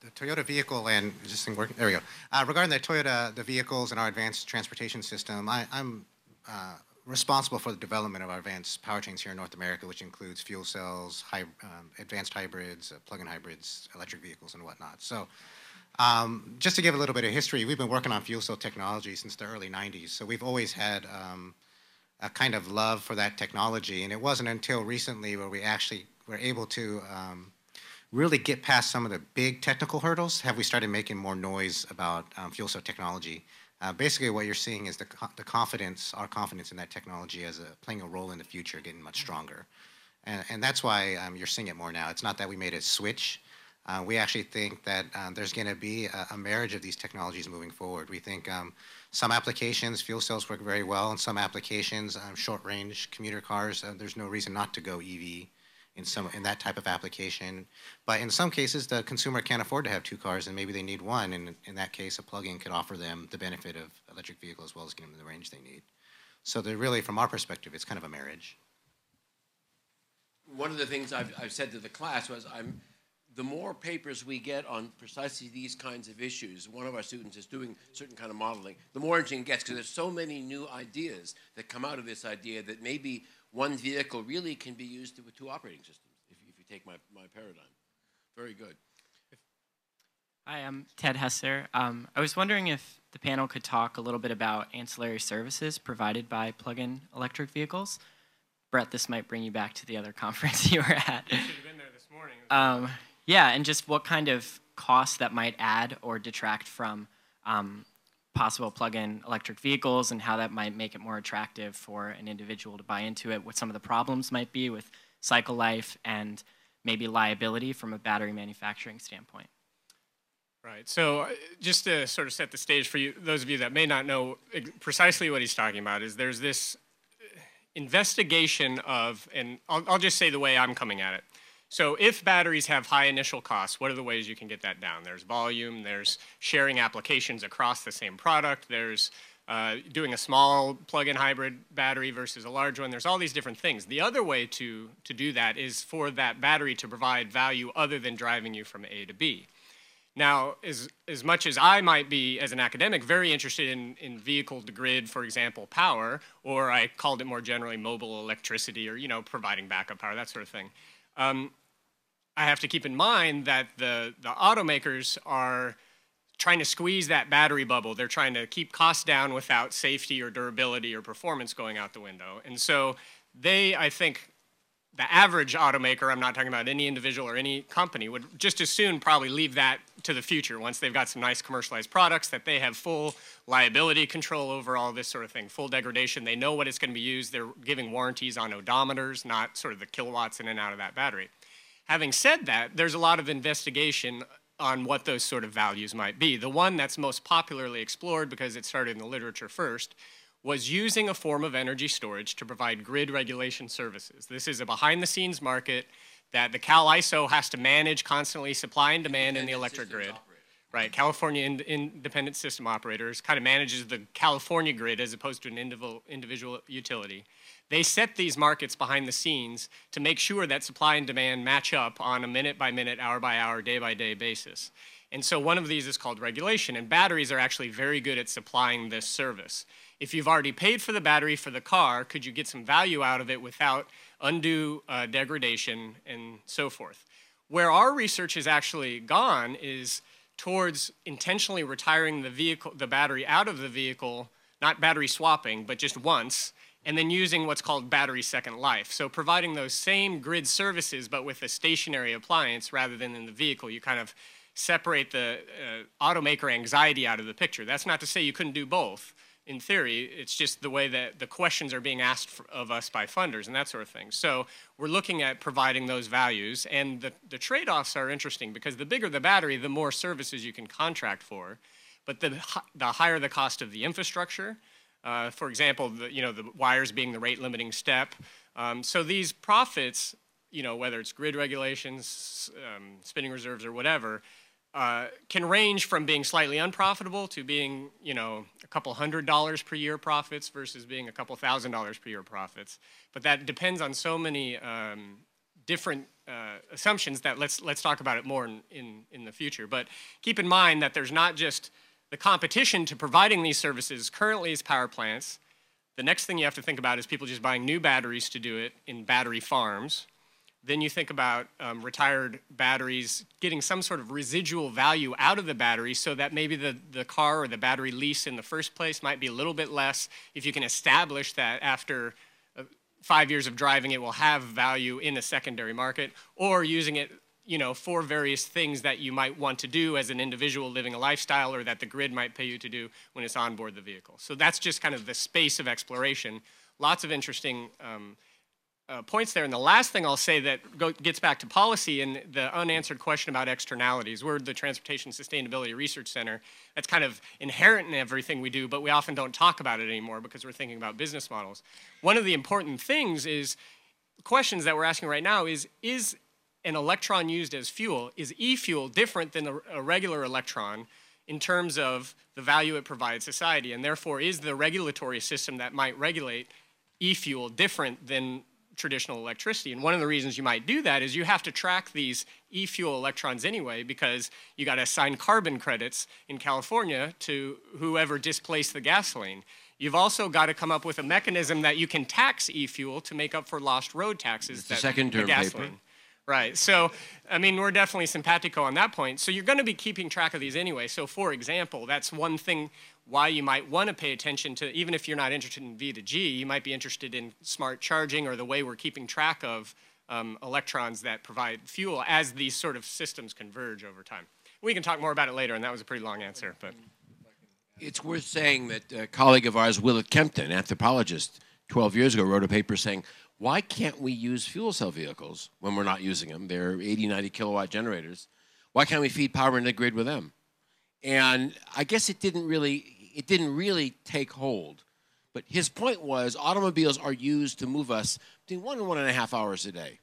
the Toyota vehicle and, this thing working? There we go. Uh, Regarding the Toyota, the vehicles and our advanced transportation system, I, I'm uh, responsible for the development of our advanced powertrains here in North America, which includes fuel cells, hy- um, advanced hybrids, uh, plug-in hybrids, electric vehicles and whatnot. So um, just to give a little bit of history, we've been working on fuel cell technology since the early 90s. So we've always had um, a kind of love for that technology. And it wasn't until recently where we actually were able to um, really get past some of the big technical hurdles have we started making more noise about um, fuel cell technology. Uh, basically, what you're seeing is the, co- the confidence, our confidence in that technology as a, playing a role in the future, getting much stronger. And, and that's why um, you're seeing it more now. It's not that we made a switch. Uh, we actually think that um, there's going to be a, a marriage of these technologies moving forward. We think um, some applications, fuel cells work very well. In some applications, um, short-range commuter cars, uh, there's no reason not to go EV in some in that type of application. But in some cases, the consumer can't afford to have two cars, and maybe they need one. And in that case, a plug-in could offer them the benefit of electric vehicle as well as giving them the range they need. So they're really, from our perspective, it's kind of a marriage. one of the things I've, I've said to the class was I'm the more papers we get on precisely these kinds of issues, one of our students is doing certain kind of modeling, the more interesting it gets because there's so many new ideas that come out of this idea that maybe one vehicle really can be used with two operating systems, if, if you take my, my paradigm. Very good. Hi, I'm Ted Hesser. Um, I was wondering if the panel could talk a little bit about ancillary services provided by plug-in electric vehicles. Brett, this might bring you back to the other <laughs> conference you were at. Should have been there this morning. Um, yeah, and just what kind of costs that might add or detract from um, possible plug-in electric vehicles and how that might make it more attractive for an individual to buy into it, what some of the problems might be with cycle life and maybe liability from a battery manufacturing standpoint. Right. So uh, just to sort of set the stage for you, those of you that may not know precisely what he's talking about, is there's this uh, investigation of, and I'll, I'll just say the way I'm coming at it. So if batteries have high initial costs, what are the ways you can get that down? There's volume, there's sharing applications across the same product, there's uh, doing a small plug-in hybrid battery versus a large one. There's all these different things. The other way to, to do that is for that battery to provide value other than driving you from A to B. Now, as, as much as I might be, as an academic, very interested in, in vehicle to grid, for example, power, or I called it more generally mobile electricity or, you know, providing backup power, that sort of thing. Um, I have to keep in mind that the, the automakers are trying to squeeze that battery bubble. They're trying to keep costs down without safety or durability or performance going out the window. And so they, I think, the average automaker, I'm not talking about any individual or any company, would just as soon probably leave that to the future once they've got some nice commercialized products that they have full liability control over all this sort of thing, full degradation. They know what it's going to be used. They're giving warranties on odometers, not sort of the kilowatts in and out of that battery. Having said that, there's a lot of investigation on what those sort of values might be. The one that's most popularly explored because it started in the literature first was using a form of energy storage to provide grid regulation services. This is a behind the scenes market that the Cal ISO has to manage constantly supply and demand in the electric grid. Right, California Ind- Independent System Operators kind of manages the California grid as opposed to an individual, individual utility. They set these markets behind the scenes to make sure that supply and demand match up on a minute by minute, hour by hour, day by day basis. And so one of these is called regulation, and batteries are actually very good at supplying this service if you've already paid for the battery for the car, could you get some value out of it without undue uh, degradation and so forth? Where our research has actually gone is towards intentionally retiring the vehicle, the battery out of the vehicle, not battery swapping, but just once, and then using what's called battery second life. So providing those same grid services, but with a stationary appliance rather than in the vehicle. You kind of separate the uh, automaker anxiety out of the picture. That's not to say you couldn't do both in theory. It's just the way that the questions are being asked of us by funders and that sort of thing. So we're looking at providing those values, and the, the trade-offs are interesting because the bigger the battery, the more services you can contract for, but the, the higher the cost of the infrastructure. Uh, for example, the, you know, the wires being the rate limiting step. Um, so these profits, you know, whether it's grid regulations, um, spinning reserves, or whatever, uh, can range from being slightly unprofitable to being, you know, a couple hundred dollars per year profits versus being a couple thousand dollars per year profits. But that depends on so many um, different uh, assumptions that let's let's talk about it more in, in, in the future. But keep in mind that there's not just the competition to providing these services currently is power plants. The next thing you have to think about is people just buying new batteries to do it in battery farms. Then you think about um, retired batteries getting some sort of residual value out of the battery so that maybe the, the car or the battery lease in the first place might be a little bit less if you can establish that after uh, five years of driving it will have value in a secondary market or using it you know, for various things that you might want to do as an individual living a lifestyle or that the grid might pay you to do when it's on board the vehicle. So that's just kind of the space of exploration. Lots of interesting um, uh, points there. And the last thing I'll say that go, gets back to policy and the unanswered question about externalities. We're the Transportation Sustainability Research Center. That's kind of inherent in everything we do, but we often don't talk about it anymore because we're thinking about business models. One of the important things is questions that we're asking right now is is an electron used as fuel, is e-fuel different than a, a regular electron in terms of the value it provides society? And therefore, is the regulatory system that might regulate e-fuel different than traditional electricity. And one of the reasons you might do that is you have to track these e-fuel electrons anyway because you got to assign carbon credits in California to whoever displaced the gasoline. You've also got to come up with a mechanism that you can tax e-fuel to make up for lost road taxes. It's the that second the term paper. Right. So, I mean, we're definitely simpatico on that point. So, you're going to be keeping track of these anyway. So, for example, that's one thing why you might want to pay attention to, even if you're not interested in V to G, you might be interested in smart charging or the way we're keeping track of um, electrons that provide fuel as these sort of systems converge over time. We can talk more about it later, and that was a pretty long answer. But It's worth saying that a colleague of ours, Willett Kempton, anthropologist, 12 years ago wrote a paper saying, why can't we use fuel cell vehicles when we're not using them? They're 80, 90 kilowatt generators. Why can't we feed power into the grid with them? And I guess it didn't really, it didn't really take hold. But his point was automobiles are used to move us between one and one and a half hours a day.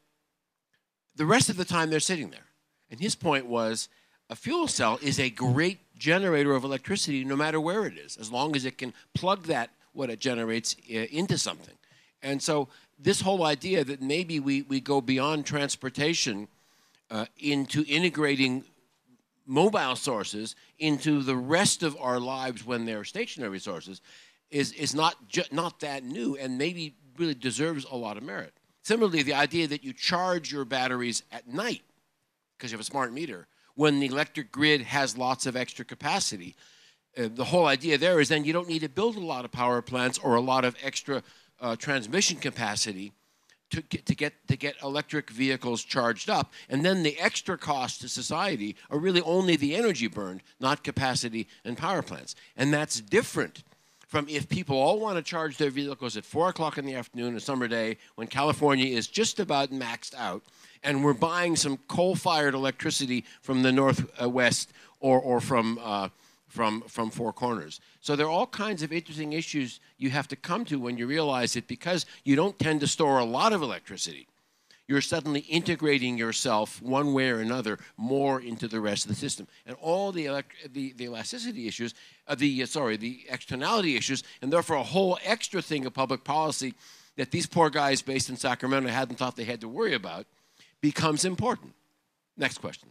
The rest of the time they're sitting there. And his point was a fuel cell is a great generator of electricity no matter where it is, as long as it can plug that, what it generates, into something. And so this whole idea that maybe we, we go beyond transportation uh, into integrating mobile sources into the rest of our lives when they're stationary sources is, is not, not that new and maybe really deserves a lot of merit. Similarly, the idea that you charge your batteries at night because you have a smart meter when the electric grid has lots of extra capacity. Uh, the whole idea there is then you don't need to build a lot of power plants or a lot of extra uh, transmission capacity to get, to get to get electric vehicles charged up, and then the extra costs to society are really only the energy burned, not capacity and power plants, and that's different from if people all want to charge their vehicles at four o'clock in the afternoon, a summer day, when California is just about maxed out, and we're buying some coal-fired electricity from the northwest or or from uh, from from Four Corners. So there are all kinds of interesting issues you have to come to when you realize that because you don't tend to store a lot of electricity, you're suddenly integrating yourself one way or another more into the rest of the system. And all the, the, the elasticity issues, uh, the, uh, sorry, the externality issues, and therefore a whole extra thing of public policy that these poor guys based in Sacramento hadn't thought they had to worry about becomes important. Next question.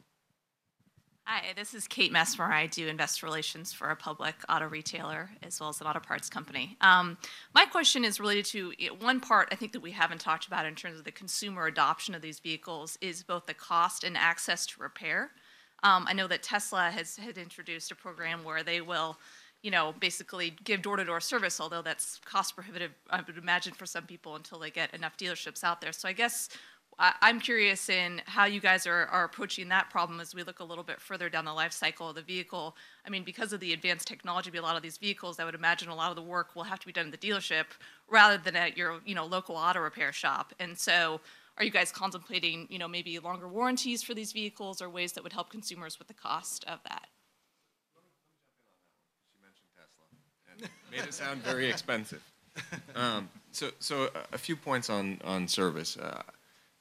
Hi, this is Kate Messmer. I do investor relations for a public auto retailer as well as an auto parts company. Um, my question is related to one part I think that we haven't talked about in terms of the consumer adoption of these vehicles is both the cost and access to repair. Um, I know that Tesla has had introduced a program where they will, you know, basically give door-to-door service, although that's cost prohibitive, I would imagine, for some people until they get enough dealerships out there. So I guess I'm curious in how you guys are, are approaching that problem as we look a little bit further down the life cycle of the vehicle. I mean, because of the advanced technology a lot of these vehicles, I would imagine a lot of the work will have to be done at the dealership rather than at your, you know, local auto repair shop. And so, are you guys contemplating, you know, maybe longer warranties for these vehicles or ways that would help consumers with the cost of that? She mentioned Tesla and made it sound very expensive. Um, so, so a few points on, on service. Uh,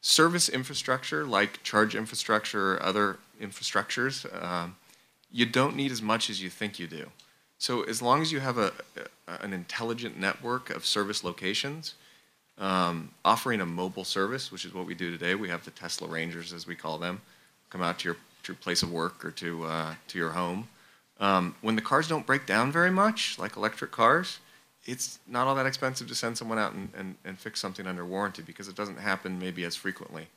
service infrastructure, like charge infrastructure or other infrastructures, um, you don't need as much as you think you do. So as long as you have a, a- an intelligent network of service locations, um, offering a mobile service, which is what we do today, we have the Tesla Rangers, as we call them, come out to your, to your place of work or to, uh, to your home. Um, when the cars don't break down very much, like electric cars, it's not all that expensive to send someone out and, and, and fix something under warranty because it doesn't happen maybe as frequently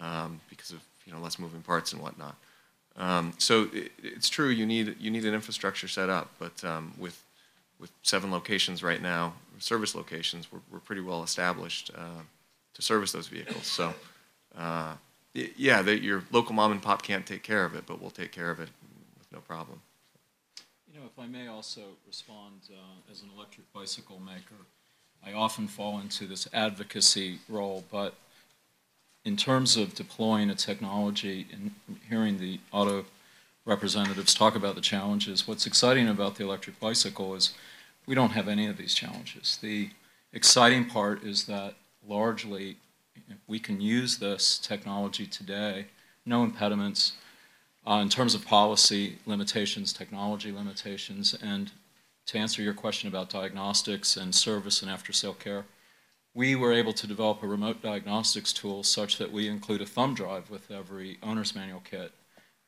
um, because of you know less moving parts and whatnot. Um, so it, it's true you need you need an infrastructure set up, but um, with with seven locations right now, service locations, we're, we're pretty well established uh, to service those vehicles. So uh, yeah, your local mom and pop can't take care of it, but we'll take care of it with no problem. You know, if I may also respond uh, as an electric bicycle maker, I often fall into this advocacy role, but in terms of deploying a technology and hearing the auto representatives talk about the challenges, what's exciting about the electric bicycle is we don't have any of these challenges. The exciting part is that largely we can use this technology today, no impediments, uh, in terms of policy limitations, technology limitations, and to answer your question about diagnostics and service and after-sale care, we were able to develop a remote diagnostics tool such that we include a thumb drive with every owner's manual kit.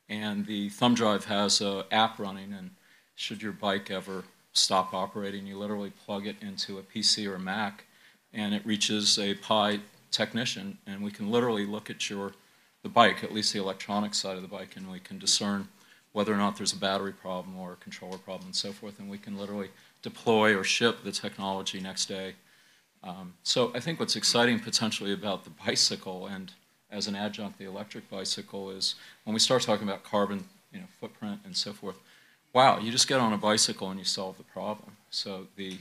And the thumb drive has an app running, and should your bike ever stop operating. You literally plug it into a PC or a Mac, and it reaches a Pi technician, and we can literally look at your the bike, at least the electronic side of the bike, and we can discern whether or not there's a battery problem or a controller problem and so forth, and we can literally deploy or ship the technology next day. Um, so I think what's exciting potentially about the bicycle and as an adjunct the electric bicycle is when we start talking about carbon you know, footprint and so forth, wow, you just get on a bicycle and you solve the problem. So the,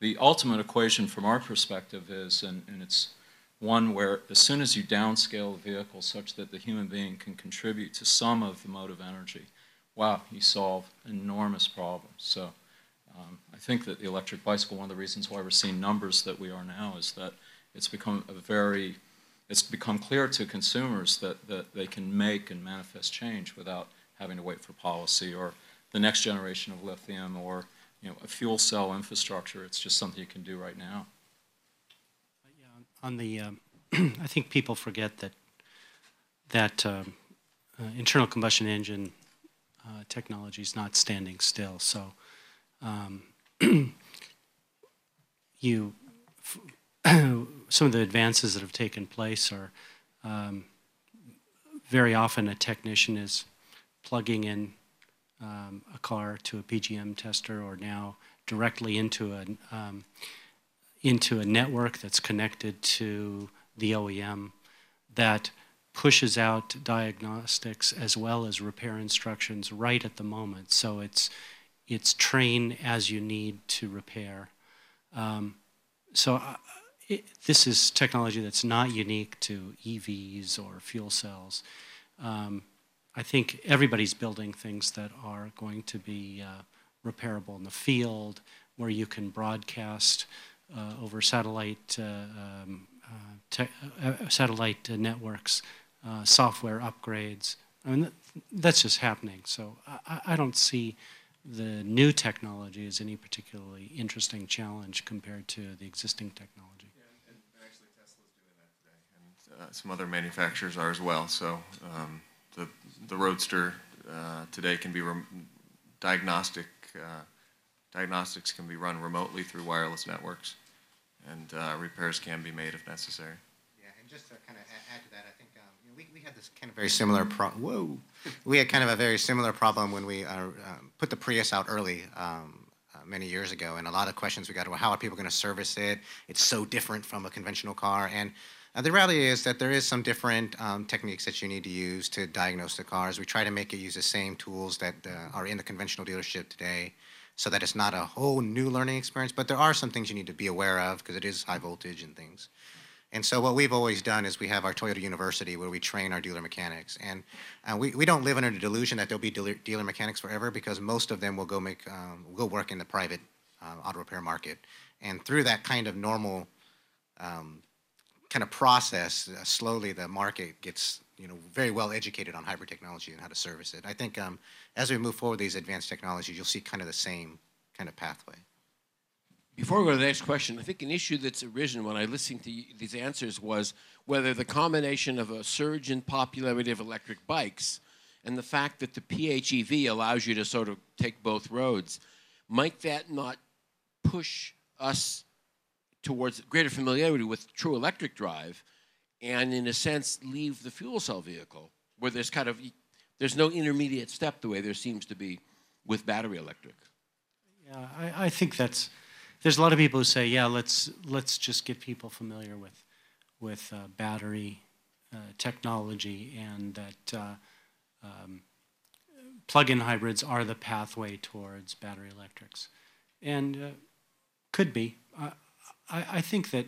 the ultimate equation from our perspective is, and, and it's one where as soon as you downscale the vehicle such that the human being can contribute to some of the motive energy, wow, you solve enormous problems. So um, I think that the electric bicycle, one of the reasons why we're seeing numbers that we are now is that it's become a very, it's become clear to consumers that, that they can make and manifest change without having to wait for policy or the next generation of lithium or you know, a fuel cell infrastructure. It's just something you can do right now. On the, um, <clears throat> I think people forget that that um, uh, internal combustion engine uh, technology is not standing still. So um, <clears throat> you, <clears throat> some of the advances that have taken place are um, very often a technician is plugging in um, a car to a PGM tester or now directly into a, into a network that's connected to the OEM that pushes out diagnostics as well as repair instructions right at the moment. So it's it's train as you need to repair. Um, so uh, it, this is technology that's not unique to EVs or fuel cells. Um, I think everybody's building things that are going to be uh, repairable in the field, where you can broadcast over satellite uh, um, uh, uh, satellite networks, software upgrades. I mean, that's just happening. So I, I don't see the new technology as any particularly interesting challenge compared to the existing technology. Yeah, and actually Tesla's doing that today, and uh, some other manufacturers are as well. So um, the the Roadster uh, today can be diagnostic uh, diagnostics can be run remotely through wireless networks, and uh, repairs can be made if necessary. Yeah, and just to kind of add to that, I think um, you know, we we had this kind of very similar pro. Whoa we had kind of a very similar problem when we uh, um, put the Prius out early um, uh, many years ago, and a lot of questions we got about how are people going to service it? It's so different from a conventional car, and uh, the reality is that there is some different um, techniques that you need to use to diagnose the cars. We try to make it use the same tools that uh, are in the conventional dealership today, so that it's not a whole new learning experience. But there are some things you need to be aware of because it is high voltage and things. And so what we've always done is we have our Toyota University where we train our dealer mechanics. And uh, we, we don't live under the delusion that there'll be dealer, dealer mechanics forever because most of them will go make um, will work in the private uh, auto repair market. And through that kind of normal um, kind of process, uh, slowly the market gets you know very well educated on hybrid technology and how to service it. I think um, as we move forward these advanced technologies, you'll see kind of the same kind of pathway. Before we go to the next question, I think an issue that's arisen when I listened to these answers was whether the combination of a surge in popularity of electric bikes and the fact that the PHEV allows you to sort of take both roads, might that not push us towards greater familiarity with true electric drive and in a sense leave the fuel cell vehicle where there's kind of there's no intermediate step the way there seems to be with battery electric. Yeah, I, I think that's there's a lot of people who say, yeah, let's let's just get people familiar with with uh, battery uh, technology and that uh, um, plug-in hybrids are the pathway towards battery electrics, and uh, could be. I, I think that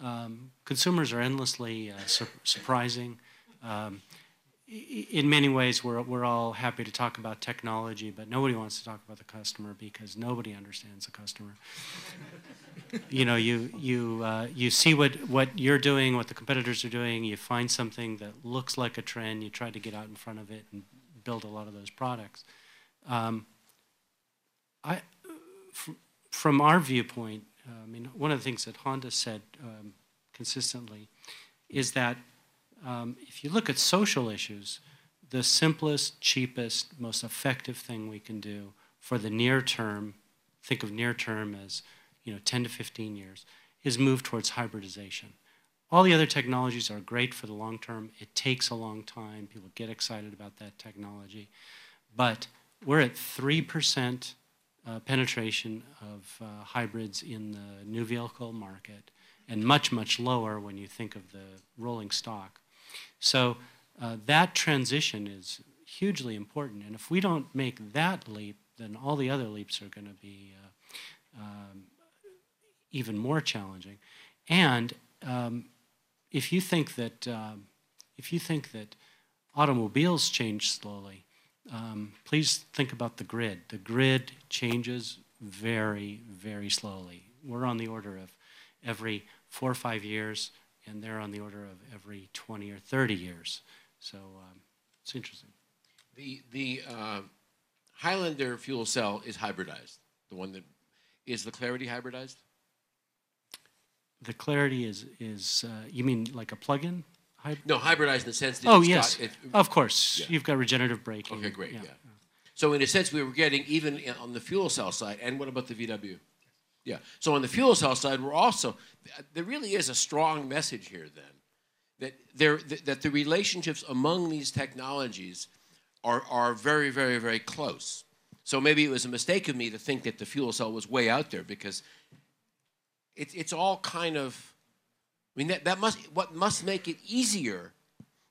um, consumers are endlessly uh, sur surprising. Um, in many ways, we're, we're all happy to talk about technology, but nobody wants to talk about the customer because nobody understands the customer. you know, you, you, uh, you see what, what you're doing, what the competitors are doing, you find something that looks like a trend, you try to get out in front of it and build a lot of those products. Um, I, from our viewpoint, I mean, one of the things that Honda said um, consistently is that um, if you look at social issues, the simplest, cheapest, most effective thing we can do for the near term think of near term as, you know, 10 to 15 years, is move towards hybridization. All the other technologies are great for the long term. It takes a long time. People get excited about that technology. But we're at 3% uh, penetration of uh, hybrids in the new vehicle market and much, much lower when you think of the rolling stock. So uh, that transition is hugely important. And if we don't make that leap, then all the other leaps are going to be uh, um, even more challenging. And um, if you think that um, if you think that automobiles change slowly, um, please think about the grid. The grid changes very, very slowly. We're on the order of every four or five years, and they're on the order of every 20 or 30 years. So um, it's interesting. The, the uh, Highlander fuel cell is hybridized. The one that, is the Clarity hybridized? The clarity is, is uh, you mean like a plug-in? Hybrid? No, hybridized in the sense that Oh, it's yes, got, it, of course. yeah. You've got regenerative braking. Okay, great, yeah. So in a sense, we were getting even on the fuel cell side, and what about the VW? Yeah, so on the fuel cell side, we're also, there really is a strong message here then, that there, that that the relationships among these technologies are, are very, very, very close. So maybe it was a mistake of me to think that the fuel cell was way out there, because it's, it's all kind of, I mean, that, that must, what must make it easier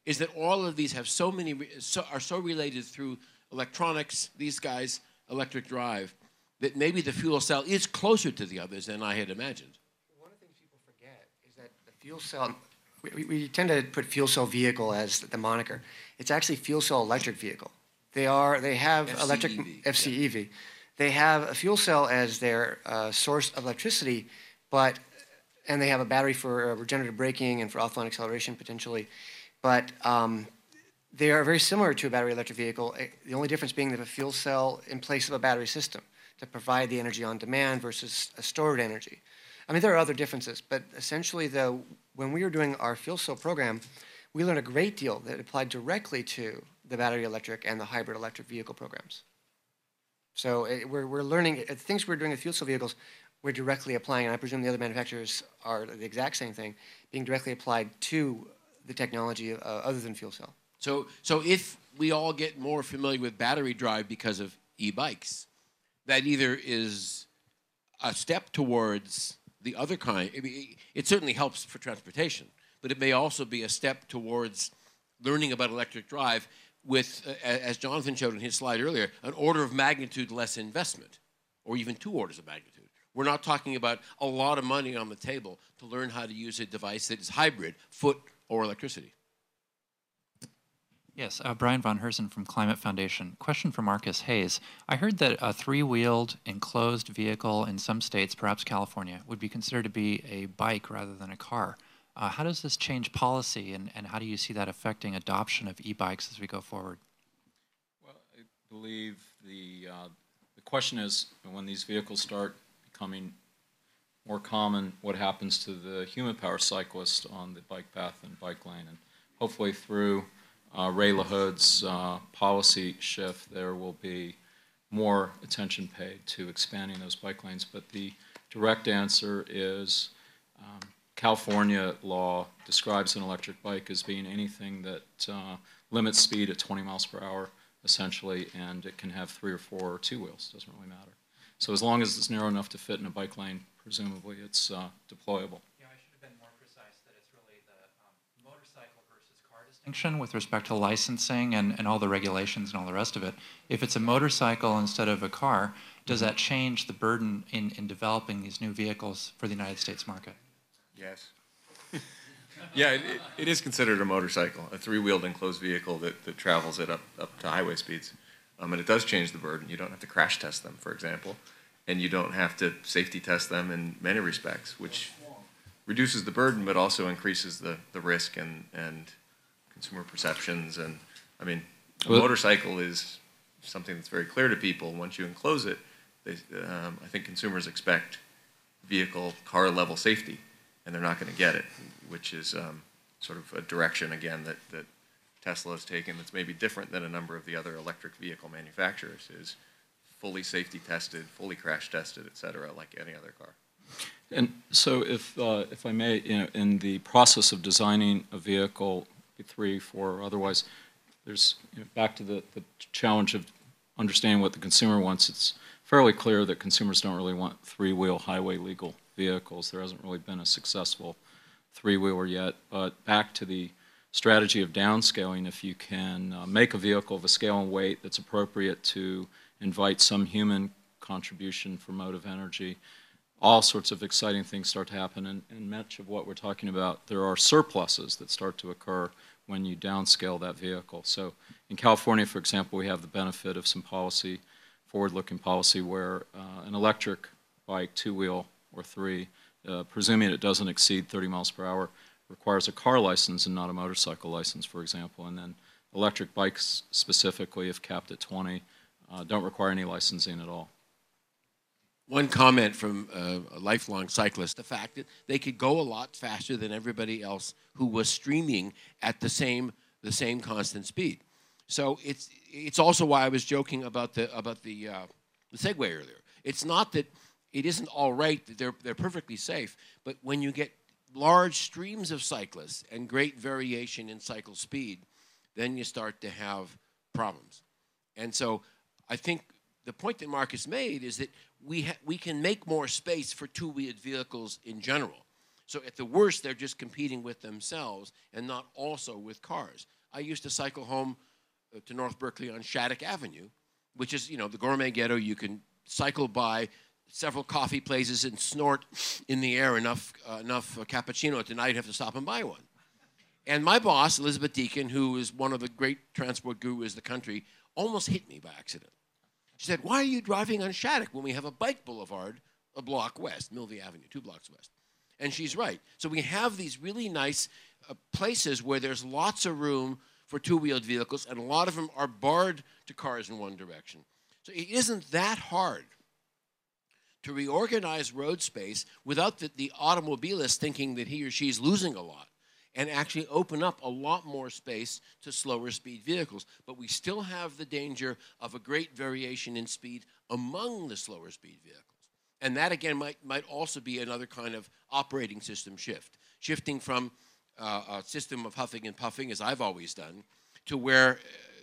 is that all of these have so many, so, are so related through electronics, these guys, electric drive, that maybe the fuel cell is closer to the others than I had imagined. One of the things people forget is that the fuel cell, we, we- tend to put fuel cell vehicle as the moniker. It's actually fuel cell electric vehicle. They are, they have electric, FCEV, FCEV. They have a fuel cell as their uh, source of electricity, but, and they have a battery for uh, regenerative braking and for offline acceleration potentially. But um, they are very similar to a battery electric vehicle. eh, The only difference being that a fuel cell in place of a battery system to provide the energy on demand versus a stored energy. I mean, there are other differences, but essentially, though, when we were doing our fuel cell program, we learned a great deal that applied directly to the battery electric and the hybrid electric vehicle programs. So eh, we're, we're learning, eh, things we're doing with fuel cell vehicles, we're directly applying, and I presume the other manufacturers are the exact same thing, being directly applied to the technology uh, other than fuel cell. So, so if we all get more familiar with battery drive because of e-bikes, that either is a step towards the other kind. It certainly helps for transportation, but it may also be a step towards learning about electric drive with, uh, as Jonathan showed in his slide earlier, an order of magnitude less investment, or even two orders of magnitude. We're not talking about a lot of money on the table to learn how to use a device that is hybrid, foot or electricity. Yes, uh, Brian Von Herzen from Climate Foundation. Question for Marcus Hays. I heard that a three-wheeled enclosed vehicle in some states, perhaps California, would be considered to be a bike rather than a car. Uh, how does this change policy, and, and how do you see that affecting adoption of e-bikes as we go forward? Well, I believe the, uh, the question is, when these vehicles start becoming more common, what happens to the human power cyclist on the bike path and bike lane? And hopefully through uh, Ray LaHood's uh, policy shift, there will be more attention paid to expanding those bike lanes. But the direct answer is um, California law describes an electric bike as being anything that uh, limits speed at 20 miles per hour, essentially, and it can have three or four or two wheels, doesn't really matter. So as long as it's narrow enough to fit in a bike lane, presumably it's uh, deployable. Yeah, I should have been more precise that it's really the um, motorcycle versus car distinction with respect to licensing and, and all the regulations and all the rest of it. If it's a motorcycle instead of a car, does that change the burden in, in developing these new vehicles for the United States market? Yes. <laughs> Yeah, it, it- it is considered a motorcycle, a three-wheeled enclosed vehicle that, that travels at up, up to highway speeds. Um, and it does change the burden. You don't have to crash test them, for example, and you don't have to safety test them in many respects, which reduces the burden, but also increases the, the risk and, and consumer perceptions. And, I mean, a Well- motorcycle is something that's very clear to people. Once you enclose it, they, um, I think consumers expect vehicle, car level safety, and they're not going to get it, which is um, sort of a direction again that, that Tesla has taken that's maybe different than a number of the other electric vehicle manufacturers. Is fully safety tested, fully crash tested, et cetera, like any other car. And so if, uh, if I may, you know, in the process of designing a vehicle, three, four, otherwise, there's, you know, back to the, the challenge of understanding what the consumer wants, it's fairly clear that consumers don't really want three-wheel highway legal vehicles. There hasn't really been a successful three-wheeler yet. But back to the strategy of downscaling, if you can uh, make a vehicle of a scale and weight that's appropriate to invite some human contribution for motive energy, all sorts of exciting things start to happen. And, and much of what we're talking about, there are surpluses that start to occur when you downscale that vehicle. So in California, for example, we have the benefit of some policy, forward-looking policy, where uh, an electric bike, two-wheel or three, uh, presuming it doesn't exceed 30 miles per hour, requires a car license and not a motorcycle license, for example. And then electric bikes specifically, if capped at 20, uh, don't require any licensing at all. One comment from uh, a lifelong cyclist, the fact that they could go a lot faster than everybody else who was streaming at the same, the same constant speed. So it's, it's also why I was joking about the, about the, uh, the Segway earlier. It's not that it isn't all right they're, they're perfectly safe, but when you get large streams of cyclists and great variation in cycle speed, then you start to have problems. And so I think the point that Marcus made is that we, we can make more space for two-wheeled vehicles in general. So at the worst, they're just competing with themselves and not also with cars. I used to cycle home uh, to North Berkeley on Shattuck Avenue, which is, you know, the gourmet ghetto. You can cycle by several coffee places and snort in the air enough, uh, enough uh, cappuccino tonight, night, you have to stop and buy one. And my boss, Elizabeth Deakin, who is one of the great transport gurus of the country, almost hit me by accident. She said, Why are you driving on Shattuck when we have a bike boulevard a block west, Milvia Avenue, two blocks west? And she's right. So we have these really nice uh, places where there's lots of room for two wheeled vehicles, and a lot of them are barred to cars in one direction. So it isn't that hard to reorganize road space without the, the automobilist thinking that he or she is losing a lot and actually open up a lot more space to slower speed vehicles. But we still have the danger of a great variation in speed among the slower speed vehicles. And that again might, might also be another kind of operating system shift, shifting from uh, a system of huffing and puffing, as I've always done, to where uh,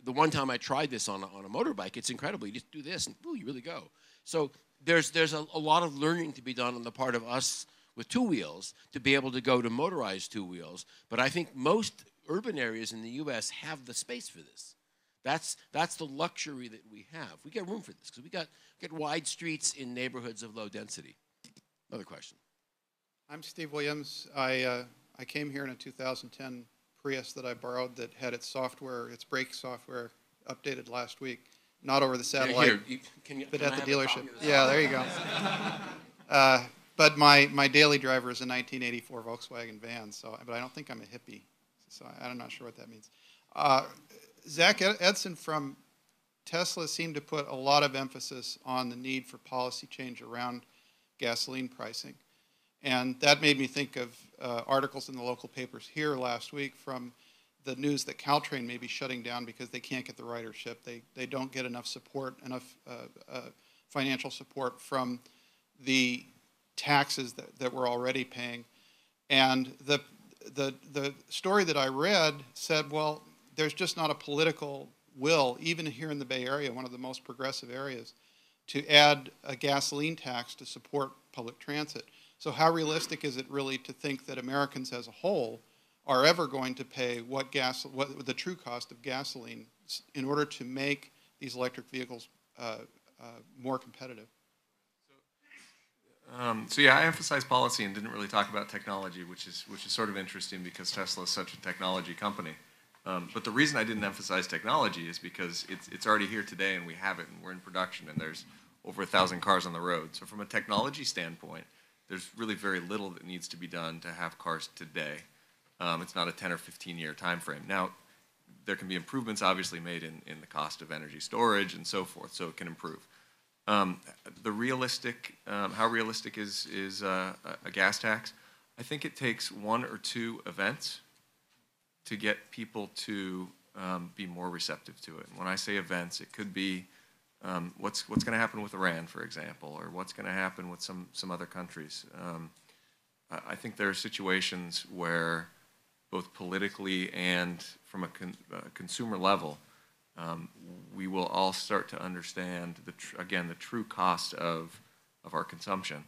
the one time I tried this on a, on a motorbike, it's incredible. You just do this and ooh, you really go. So there's, there's a, a lot of learning to be done on the part of us with two wheels to be able to go to motorized two wheels. But I think most urban areas in the U.S. have the space for this. That's, that's the luxury that we have. We get room for this because we got, get wide streets in neighborhoods of low density. Another question. I'm Steve Williams. I, uh, I came here in a 2010 Prius that I borrowed that had its software, its brake software updated last week. Not over the satellite, here, you, can you, but at the dealership. Yeah, there you go. <laughs> Uh, but my, my daily driver is a 1984 Volkswagen van, so, but I don't think I'm a hippie, so I, I'm not sure what that means. Uh, Zach Edson from Tesla seemed to put a lot of emphasis on the need for policy change around gasoline pricing. And that made me think of uh, articles in the local papers here last week from the news that Caltrain may be shutting down because they can't get the ridership. They, they don't get enough support, enough uh, uh, financial support from the taxes that, that we're already paying. And the, the, the story that I read said, well, there's just not a political will, even here in the Bay Area, one of the most progressive areas, to add a gasoline tax to support public transit. So how realistic is it really to think that Americans as a whole are ever going to pay what gas, what the true cost of gasoline in order to make these electric vehicles uh, uh, more competitive? Um, so yeah, I emphasized policy and didn't really talk about technology, which is which is sort of interesting because Tesla is such a technology company. Um, but the reason I didn't emphasize technology is because it's it's already here today and we have it and we're in production and there's over a thousand cars on the road. So from a technology standpoint, there's really very little that needs to be done to have cars today. Um, it's not a 10 or 15 year time frame. Now, there can be improvements obviously made in, in the cost of energy storage and so forth, so it can improve. Um, the realistic, um, how realistic is, is uh, a gas tax? I think it takes one or two events to get people to um, be more receptive to it. And when I say events, it could be um, what's what's going to happen with Iran, for example, or what's going to happen with some some other countries. Um, I I think there are situations where, both politically and from a con, uh, consumer level, um, we will all start to understand the again the true cost of of our consumption,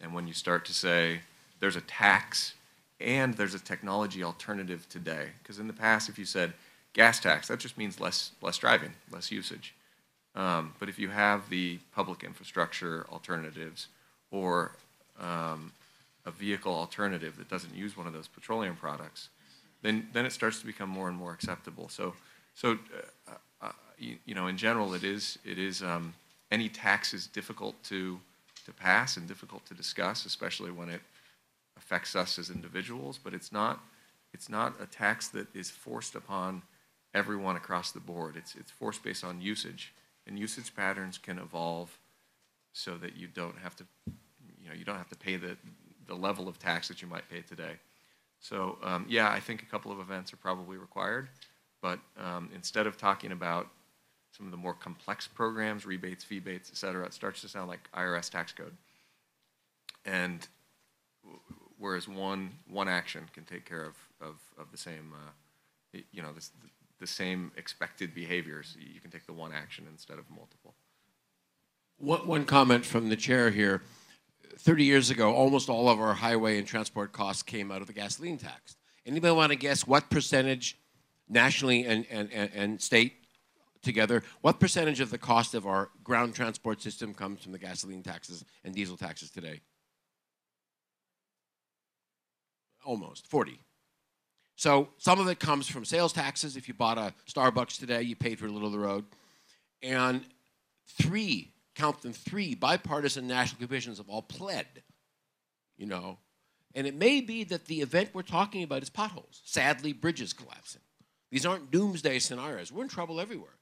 and when you start to say there's a tax and there's a technology alternative today, because in the past if you said gas tax, that just means less less driving, less usage. Um, but if you have the public infrastructure alternatives or um, a vehicle alternative that doesn't use one of those petroleum products, then then it starts to become more and more acceptable. So so uh, uh, you, you know in general it is it is um, any tax is difficult to to pass and difficult to discuss, especially when it affects us as individuals. But it's not it's not a tax that is forced upon everyone across the board. It's it's forced based on usage and usage patterns can evolve so that you don't have to, you know, you don't have to pay the, the level of tax that you might pay today. So um, yeah, I think a couple of events are probably required, but um, instead of talking about some of the more complex programs, rebates, feebates, et cetera, it starts to sound like IRS tax code. And whereas one, one action can take care of, of, of the same, uh, you know, this, the same expected behaviors. You can take the one action instead of multiple. One, one comment from the chair here. 30 years ago, almost all of our highway and transport costs came out of the gasoline tax. Anybody want to guess what percentage, nationally and, and, and, state together, what percentage of the cost of our ground transport system comes from the gasoline taxes and diesel taxes today? Almost 40. So some of it comes from sales taxes. If you bought a Starbucks today, you paid for a little of the road. And three, count them three, bipartisan national commissions have all pled, you know. And it may be that the event we're talking about is potholes. Sadly, bridges collapsing. These aren't doomsday scenarios. We're in trouble everywhere.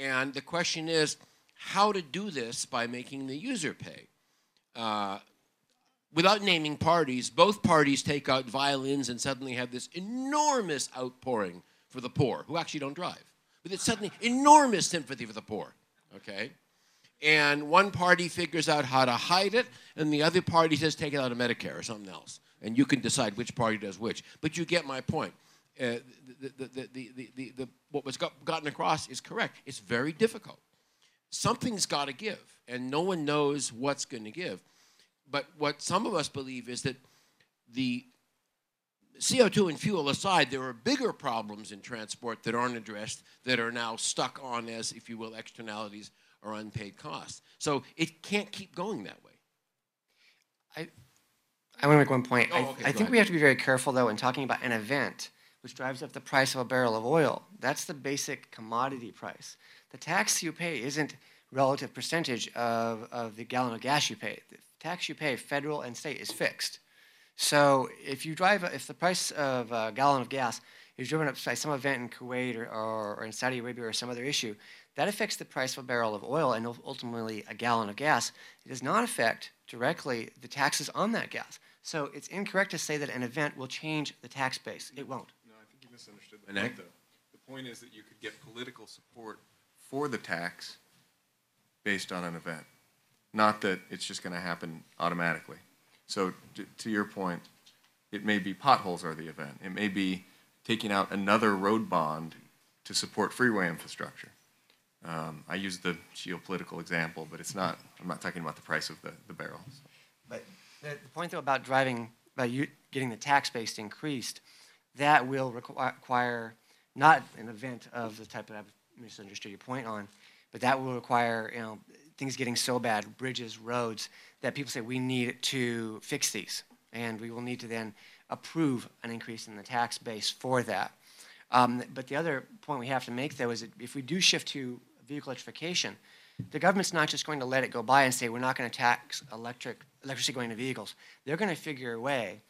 And the question is how to do this by making the user pay. Uh, without naming parties, both parties take out violins and suddenly have this enormous outpouring for the poor who actually don't drive. But it's suddenly enormous sympathy for the poor, okay? And one party figures out how to hide it, and the other party says take it out of Medicare or something else. And you can decide which party does which. But you get my point. Uh, the, the, the, what was got, gotten across is correct. It's very difficult. Something's got to give, and no one knows what's going to give. But what some of us believe is that the CO2 and fuel aside, there are bigger problems in transport that aren't addressed that are now stuck on as, if you will, externalities or unpaid costs. So it can't keep going that way. I, I want to make one point. Oh, I, okay, I go think ahead. we have to be very careful, though, in talking about an event which drives up the price of a barrel of oil. That's the basic commodity price. The tax you pay isn't relative percentage of, of the gallon of gas you pay. The tax you pay, federal and state, is fixed. So if you drive, if the price of a gallon of gas is driven up by some event in Kuwait or, or, or in Saudi Arabia or some other issue, that affects the price of a barrel of oil and ultimately a gallon of gas. It does not affect directly the taxes on that gas. So it's incorrect to say that an event will change the tax base. It won't. No, I think you misunderstood the point, though. The point is that you could get political support for the tax based on an event, not that it's just going to happen automatically. So to, your point, it may be potholes are the event. It may be taking out another road bond to support freeway infrastructure. Um, I use the geopolitical example, but it's not. I'm not talking about the price of the, the barrel. But the, the point, though, about driving, you getting the tax base increased, that will requi- require not an event of the type that I've misunderstood your point on, but that will require, you know, things getting so bad, bridges, roads, that people say we need to fix these, and we will need to then approve an increase in the tax base for that. Um, but the other point we have to make, though, is that if we do shift to vehicle electrification, the government's not just going to let it go by and say we're not going to tax electric electricity going to vehicles. They're going to figure a way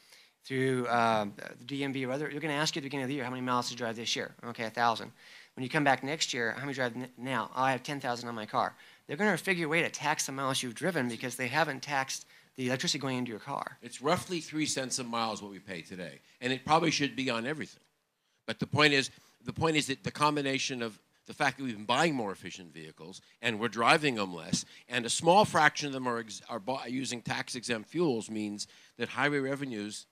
through um, the DMV or other. They're going to ask you at the beginning of the year how many miles to drive this year. Okay, a thousand. When you come back next year, how many drive now? Oh, I have ten thousand on my car. They're going to figure a way to tax the miles you've driven because they haven't taxed the electricity going into your car. It's roughly three cents a mile is what we pay today, and it probably should be on everything. But the point is, the point is that the combination of the fact that we've been buying more efficient vehicles and we're driving them less, and a small fraction of them are, are using tax exempt fuels means that highway revenues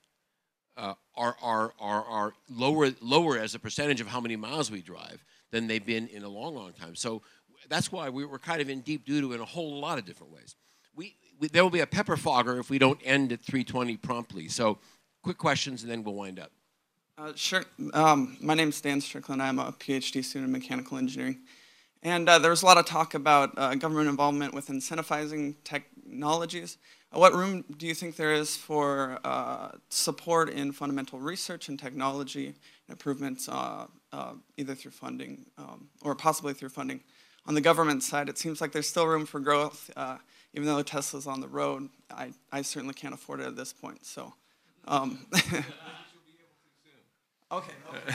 uh, are, are, are, are lower, lower as a percentage of how many miles we drive than they've been in a long, long time. So that's why we, we're kind of in deep doo doo in a whole lot of different ways. We, we, there will be a pepper fogger if we don't end at 320 promptly. So quick questions and then we'll wind up. Uh, sure. Um, my name's Stan Strickland. I'm a PhD student in mechanical engineering. And uh, there was a lot of talk about uh, government involvement with incentivizing technologies. Uh, what room do you think there is for uh, support in fundamental research and technology improvements, uh, either through funding um, or possibly through funding? On the government side, it seems like there's still room for growth, even though Tesla's on the road. I, I certainly can't afford it at this point. So. Um, <laughs> Okay.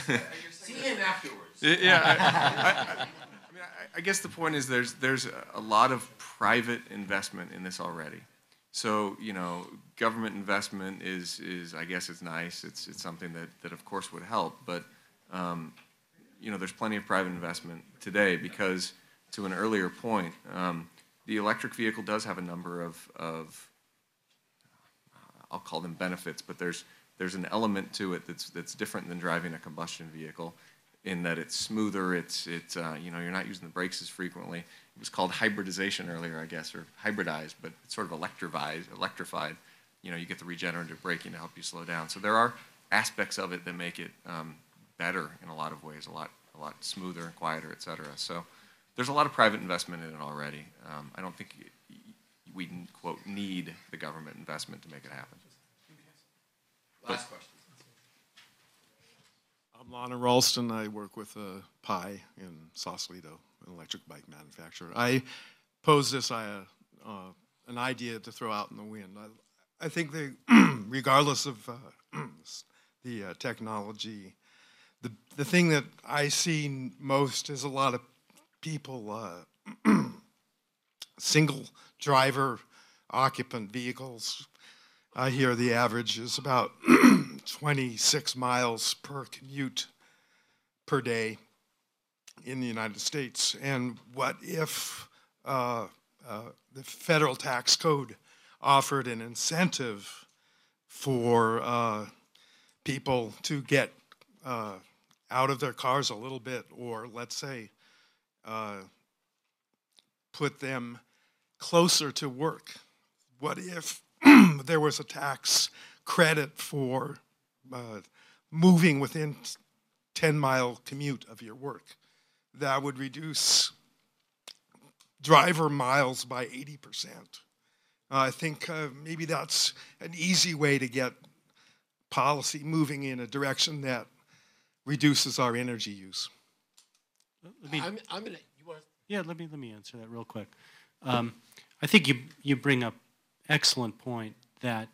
<laughs> See him afterwards. Yeah, I, I, I, <laughs> I mean, I, I guess the point is there's there's a lot of private investment in this already. So you know, government investment is is I guess it's nice. It's it's something that that of course would help, but um, you know, there's plenty of private investment today because to an earlier point, um, the electric vehicle does have a number of of I'll call them benefits, but there's there's an element to it that's that's different than driving a combustion vehicle, in that it's smoother. It's it's uh, you know you're not using the brakes as frequently. It was called hybridization earlier, I guess, or hybridized, but it's sort of electrified. Electrified. You know, you get the regenerative braking to help you slow down. So there are aspects of it that make it um, better in a lot of ways, a lot a lot smoother and quieter, et cetera. So there's a lot of private investment in it already. Um, I don't think we quote need the government investment to make it happen. Last question. I'm Lana Ralston. I work with uh, Pi in Sausalito, an electric bike manufacturer. I pose this uh, uh, an idea to throw out in the wind. I, I think they, <clears throat> regardless of uh, <clears throat> the uh, technology, the the thing that I see most is a lot of people uh, <clears throat> single driver occupant vehicles. I hear the average is about <clears throat> 26 miles per commute per day in the United States. And what if uh, uh, the federal tax code offered an incentive for uh, people to get uh, out of their cars a little bit, or let's say, uh, put them closer to work? What if there was a tax credit for uh, moving within 10 mile commute of your work? That would reduce driver miles by 80%. Uh, I think uh, maybe that's an easy way to get policy moving in a direction that reduces our energy use. Let me- I'm, I'm gonna. You want? Yeah, let me let me answer that real quick. Um, I think you you bring up excellent point that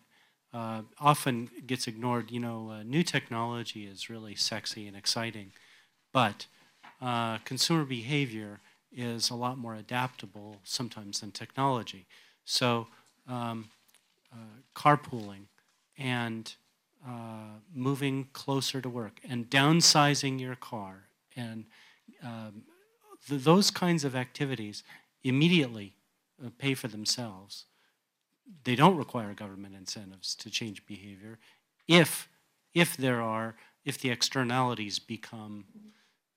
uh, often gets ignored. You know, uh, new technology is really sexy and exciting, but uh, consumer behavior is a lot more adaptable sometimes than technology. So, um, uh, carpooling and uh, moving closer to work and downsizing your car and um, th- those kinds of activities immediately uh, pay for themselves. They don't require government incentives to change behavior if, if there are, if the externalities become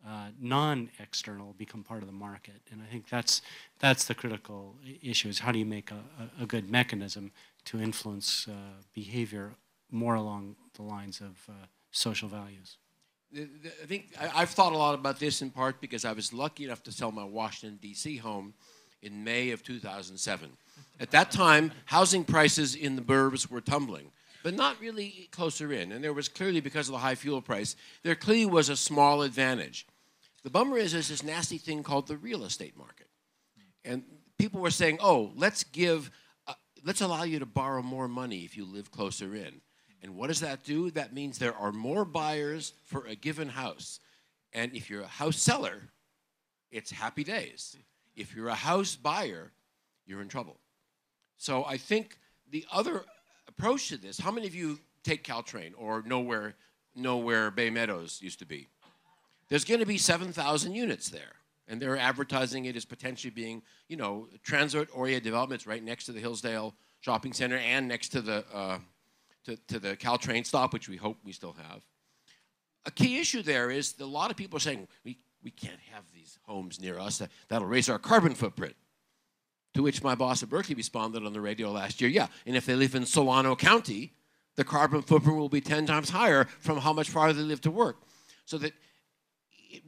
uh, non-external, become part of the market. And I think that's, that's the critical issue is how do you make a, a, good mechanism to influence uh, behavior more along the lines of uh, social values. I think I've thought a lot about this in part because I was lucky enough to sell my Washington D.C. home in May of 2007. At that time, housing prices in the burbs were tumbling, but not really closer in. And there was clearly, because of the high fuel price, there clearly was a small advantage. The bummer is there's this nasty thing called the real estate market, and people were saying, "Oh, let's give, uh, let's allow you to borrow more money if you live closer in." And what does that do? That means there are more buyers for a given house. And if you're a house seller, it's happy days. If you're a house buyer, you're in trouble. So I think the other approach to this, how many of you take Caltrain or know where, know where Bay Meadows used to be? There's going to be 7,000 units there. And they're advertising it as potentially being, you know, transit-oriented developments right next to the Hillsdale Shopping Center and next to the uh, to, to the Caltrain stop, which we hope we still have. A key issue there is a lot of people are saying we, we can't have these homes near us. That, that'll raise our carbon footprint. To which my boss at Berkeley responded on the radio last year, yeah, and if they live in Solano County, the carbon footprint will be 10 times higher from how much farther they live to work. So that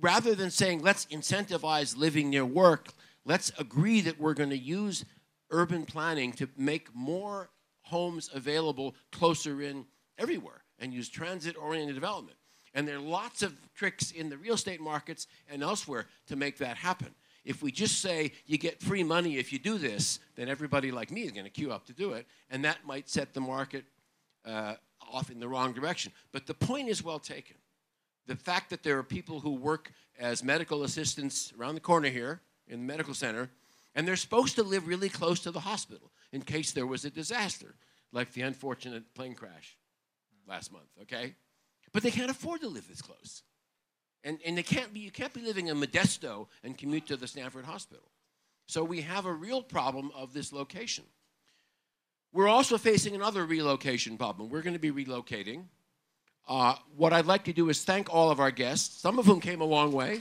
rather than saying let's incentivize living near work, let's agree that we're going to use urban planning to make more homes available closer in everywhere and use transit oriented development. And there are lots of tricks in the real estate markets and elsewhere to make that happen. If we just say you get free money if you do this, then everybody like me is going to queue up to do it, and that might set the market uh, off in the wrong direction. But the point is well taken. The fact that there are people who work as medical assistants around the corner here in the medical center, and they're supposed to live really close to the hospital in case there was a disaster, like the unfortunate plane crash last month, okay? But they can't afford to live this close. And, and they can't be, you can't be living in Modesto and commute to the Stanford Hospital. So we have a real problem of this location. We're also facing another relocation problem. We're going to be relocating. Uh, what I'd like to do is thank all of our guests, some of whom came a long way.